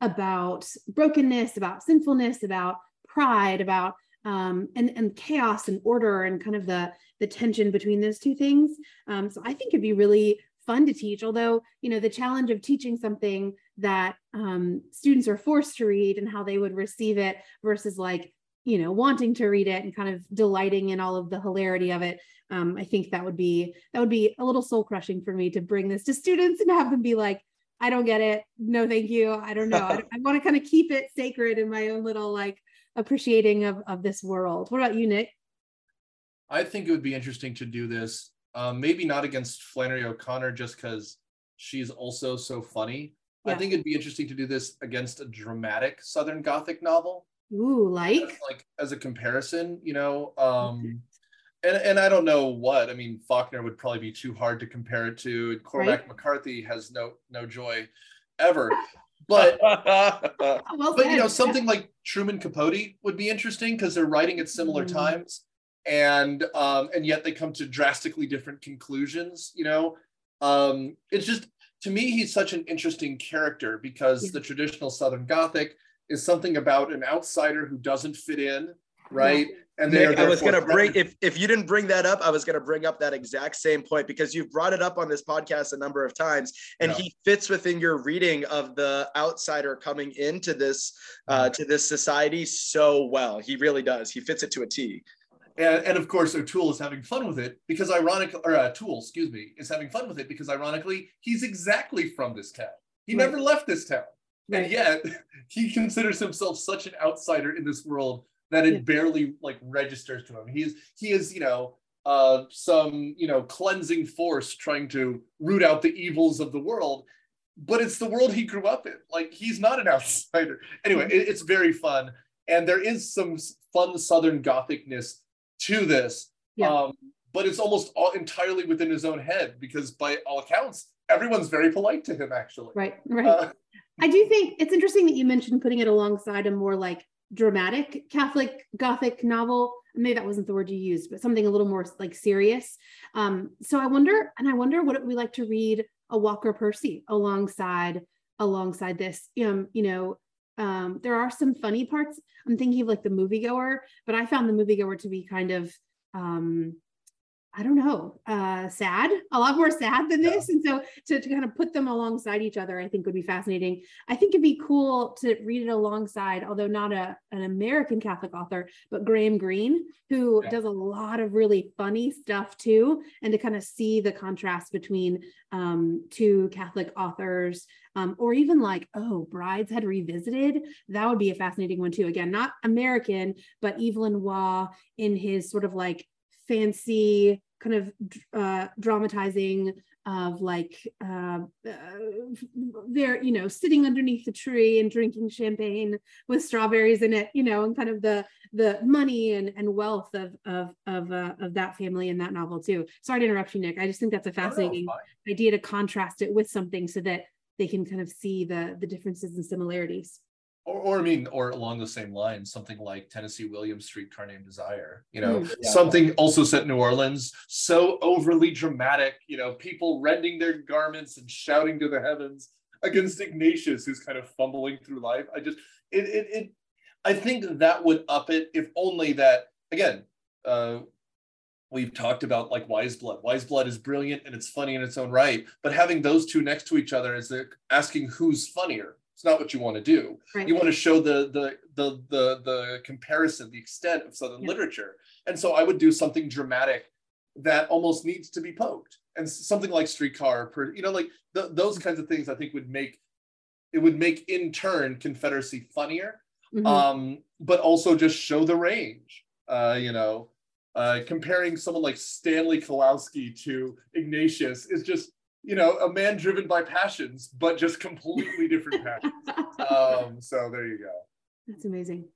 [SPEAKER 2] about brokenness, about sinfulness, about pride, about um, and and chaos and order and kind of the the tension between those two things. Um, so I think it'd be really fun to teach. Although you know the challenge of teaching something that um, students are forced to read and how they would receive it versus like you know wanting to read it and kind of delighting in all of the hilarity of it. Um, I think that would be that would be a little soul crushing for me to bring this to students and have them be like, I don't get it. No, thank you. I don't know. I, I want to kind of keep it sacred in my own little like appreciating of, of this world. What about you, Nick?
[SPEAKER 1] I think it would be interesting to do this Um, maybe not against Flannery O'Connor, just because she's also so funny. Yeah. I think it'd be interesting to do this against a dramatic Southern Gothic novel.
[SPEAKER 2] Ooh, like
[SPEAKER 1] as, like as a comparison, you know. Um, and and I don't know what I mean. Faulkner would probably be too hard to compare it to. And Cormac right. McCarthy has no no joy ever. But well but you know something like Truman Capote would be interesting because they're writing at similar mm. times, and um, and yet they come to drastically different conclusions. You know, um, it's just to me he's such an interesting character because yeah. the traditional Southern Gothic is something about an outsider who doesn't fit in, right? Yeah
[SPEAKER 3] and Nick, I was gonna bring if if you didn't bring that up, I was gonna bring up that exact same point because you've brought it up on this podcast a number of times, and he fits within your reading of the outsider coming into this uh, to this society so well. He really does. He fits it to a T.
[SPEAKER 1] And, and of course, O'Toole is having fun with it because ironically, or uh, Toole, excuse me, is having fun with it because ironically, he's exactly from this town. He right. never left this town, right. and yet he considers himself such an outsider in this world that it yeah. barely like registers to him. He's he is you know uh, some you know cleansing force trying to root out the evils of the world, but it's the world he grew up in. Like he's not an outsider. Anyway, it, it's very fun, and there is some fun Southern Gothicness to this. Yeah. Um, but it's almost all entirely within his own head because by all accounts everyone's very polite to him actually
[SPEAKER 2] right right uh, i do think it's interesting that you mentioned putting it alongside a more like dramatic Catholic Gothic novel. Maybe that wasn't the word you used, but something a little more like serious. Um, so I wonder, and I wonder what it would be like to read a Walker Percy alongside alongside this. Um, you know, um, there are some funny parts. I'm thinking of like the moviegoer, but I found the moviegoer to be kind of um, I don't know, uh, sad, a lot more sad than this. Yeah. And so to, to kind of put them alongside each other, I think would be fascinating. I think it'd be cool to read it alongside, although not a, an American Catholic author, but Graham Greene, who yeah. does a lot of really funny stuff too. And to kind of see the contrast between um, two Catholic authors, um, or even like, oh, Brideshead Revisited, that would be a fascinating one too. Again, not American, but Evelyn Waugh in his sort of like fancy kind of uh, dramatizing of like uh, uh, they're you know sitting underneath the tree and drinking champagne with strawberries in it you know and kind of the the money and, and wealth of of of, uh, of that family in that novel too. Sorry to interrupt you nick. I just think that's a fascinating idea to contrast it with something so that they can kind of see the the differences and similarities
[SPEAKER 1] or, or I mean, or along the same lines, something like Tennessee Williams Streetcar Named Desire, you know, mm, yeah. something also set in New Orleans, so overly dramatic, you know, people rending their garments and shouting to the heavens against Ignatius, who's kind of fumbling through life. I just, it, it, it I think that would up it if only that, again, uh, we've talked about like Wise Blood. Wise Blood is brilliant and it's funny in its own right, but having those two next to each other is they're asking who's funnier it's not what you want to do. Right. You want to show the, the the the the comparison, the extent of Southern yeah. literature. And so I would do something dramatic that almost needs to be poked, and something like Streetcar, per, you know, like the, those kinds of things. I think would make it would make in turn Confederacy funnier, mm-hmm. um, but also just show the range. Uh, you know, uh, comparing someone like Stanley Kowalski to Ignatius is just you know, a man driven by passions, but just completely different passions. Um, so there you go.
[SPEAKER 2] That's amazing.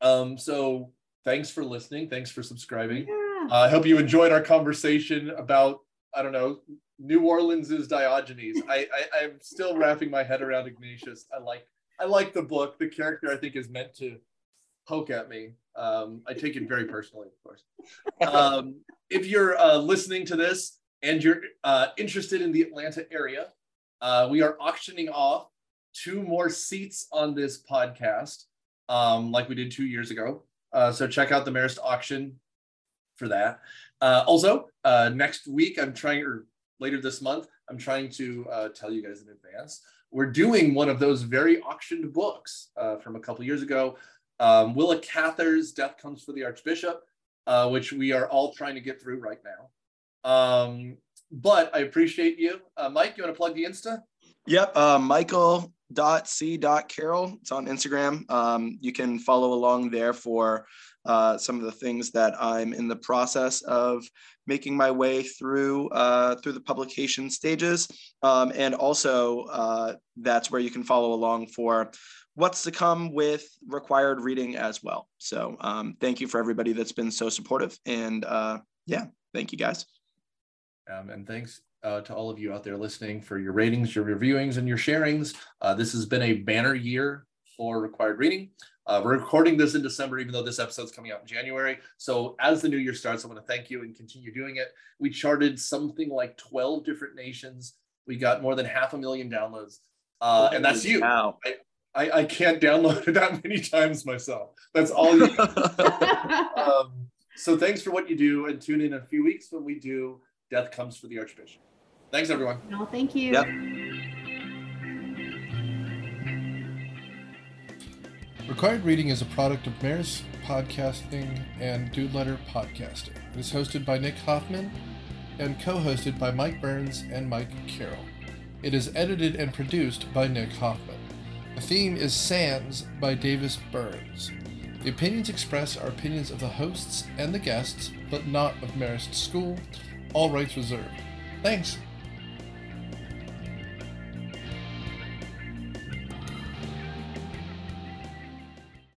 [SPEAKER 1] Um, so thanks for listening. Thanks for subscribing. Yeah. Uh, I hope you enjoyed our conversation about, I don't know, New Orleans's Diogenes. I, I I'm still wrapping my head around Ignatius. I like I like the book. The character I think is meant to poke at me. Um, I take it very personally, of course. Um, if you're uh, listening to this and you're uh, interested in the Atlanta area, uh, we are auctioning off two more seats on this podcast, um, like we did two years ago. Uh, so check out the Marist auction for that. Uh, also, uh, next week, I'm trying, or later this month, I'm trying to uh, tell you guys in advance. We're doing one of those very auctioned books from a couple years ago. Um, Willa Cather's Death Comes for the Archbishop, which we are all trying to get through right now. Um, but I appreciate you. Uh, Mike, you want to plug the Insta?
[SPEAKER 3] Yep. Uh, Michael.c.carroll. It's on Instagram. Um, you can follow along there for uh, some of the things that I'm in the process of making my way through uh, through the publication stages. Um, and also, uh, that's where you can follow along for what's to come with required reading as well. So um, thank you for everybody that's been so supportive. And uh, yeah, thank you guys.
[SPEAKER 1] Um, and thanks uh, to all of you out there listening for your ratings, your reviewings, and your sharings. Uh, this has been a banner year for required reading. Uh, we're recording this in December, even though this episode's coming out in January. So as the new year starts, I want to thank you and continue doing it. We charted something like 12 different nations. We got more than half a million downloads. Uh, and that's you. I, I, I, can't download it that many times myself. That's all you. um, so thanks for what you do and tune in a few weeks when we do Death Comes for the Archbishop. Thanks, everyone.
[SPEAKER 2] No, thank you.
[SPEAKER 3] Yep.
[SPEAKER 1] Required Reading is a product of Marist Podcasting and Dude Letter Podcasting. It is hosted by Nick Hoffman and co hosted by Mike Burns and Mike Carroll. It is edited and produced by Nick Hoffman. The theme is Sands by Davis Burns. The opinions expressed are opinions of the hosts and the guests, but not of Marist School. All rights reserved. Thanks.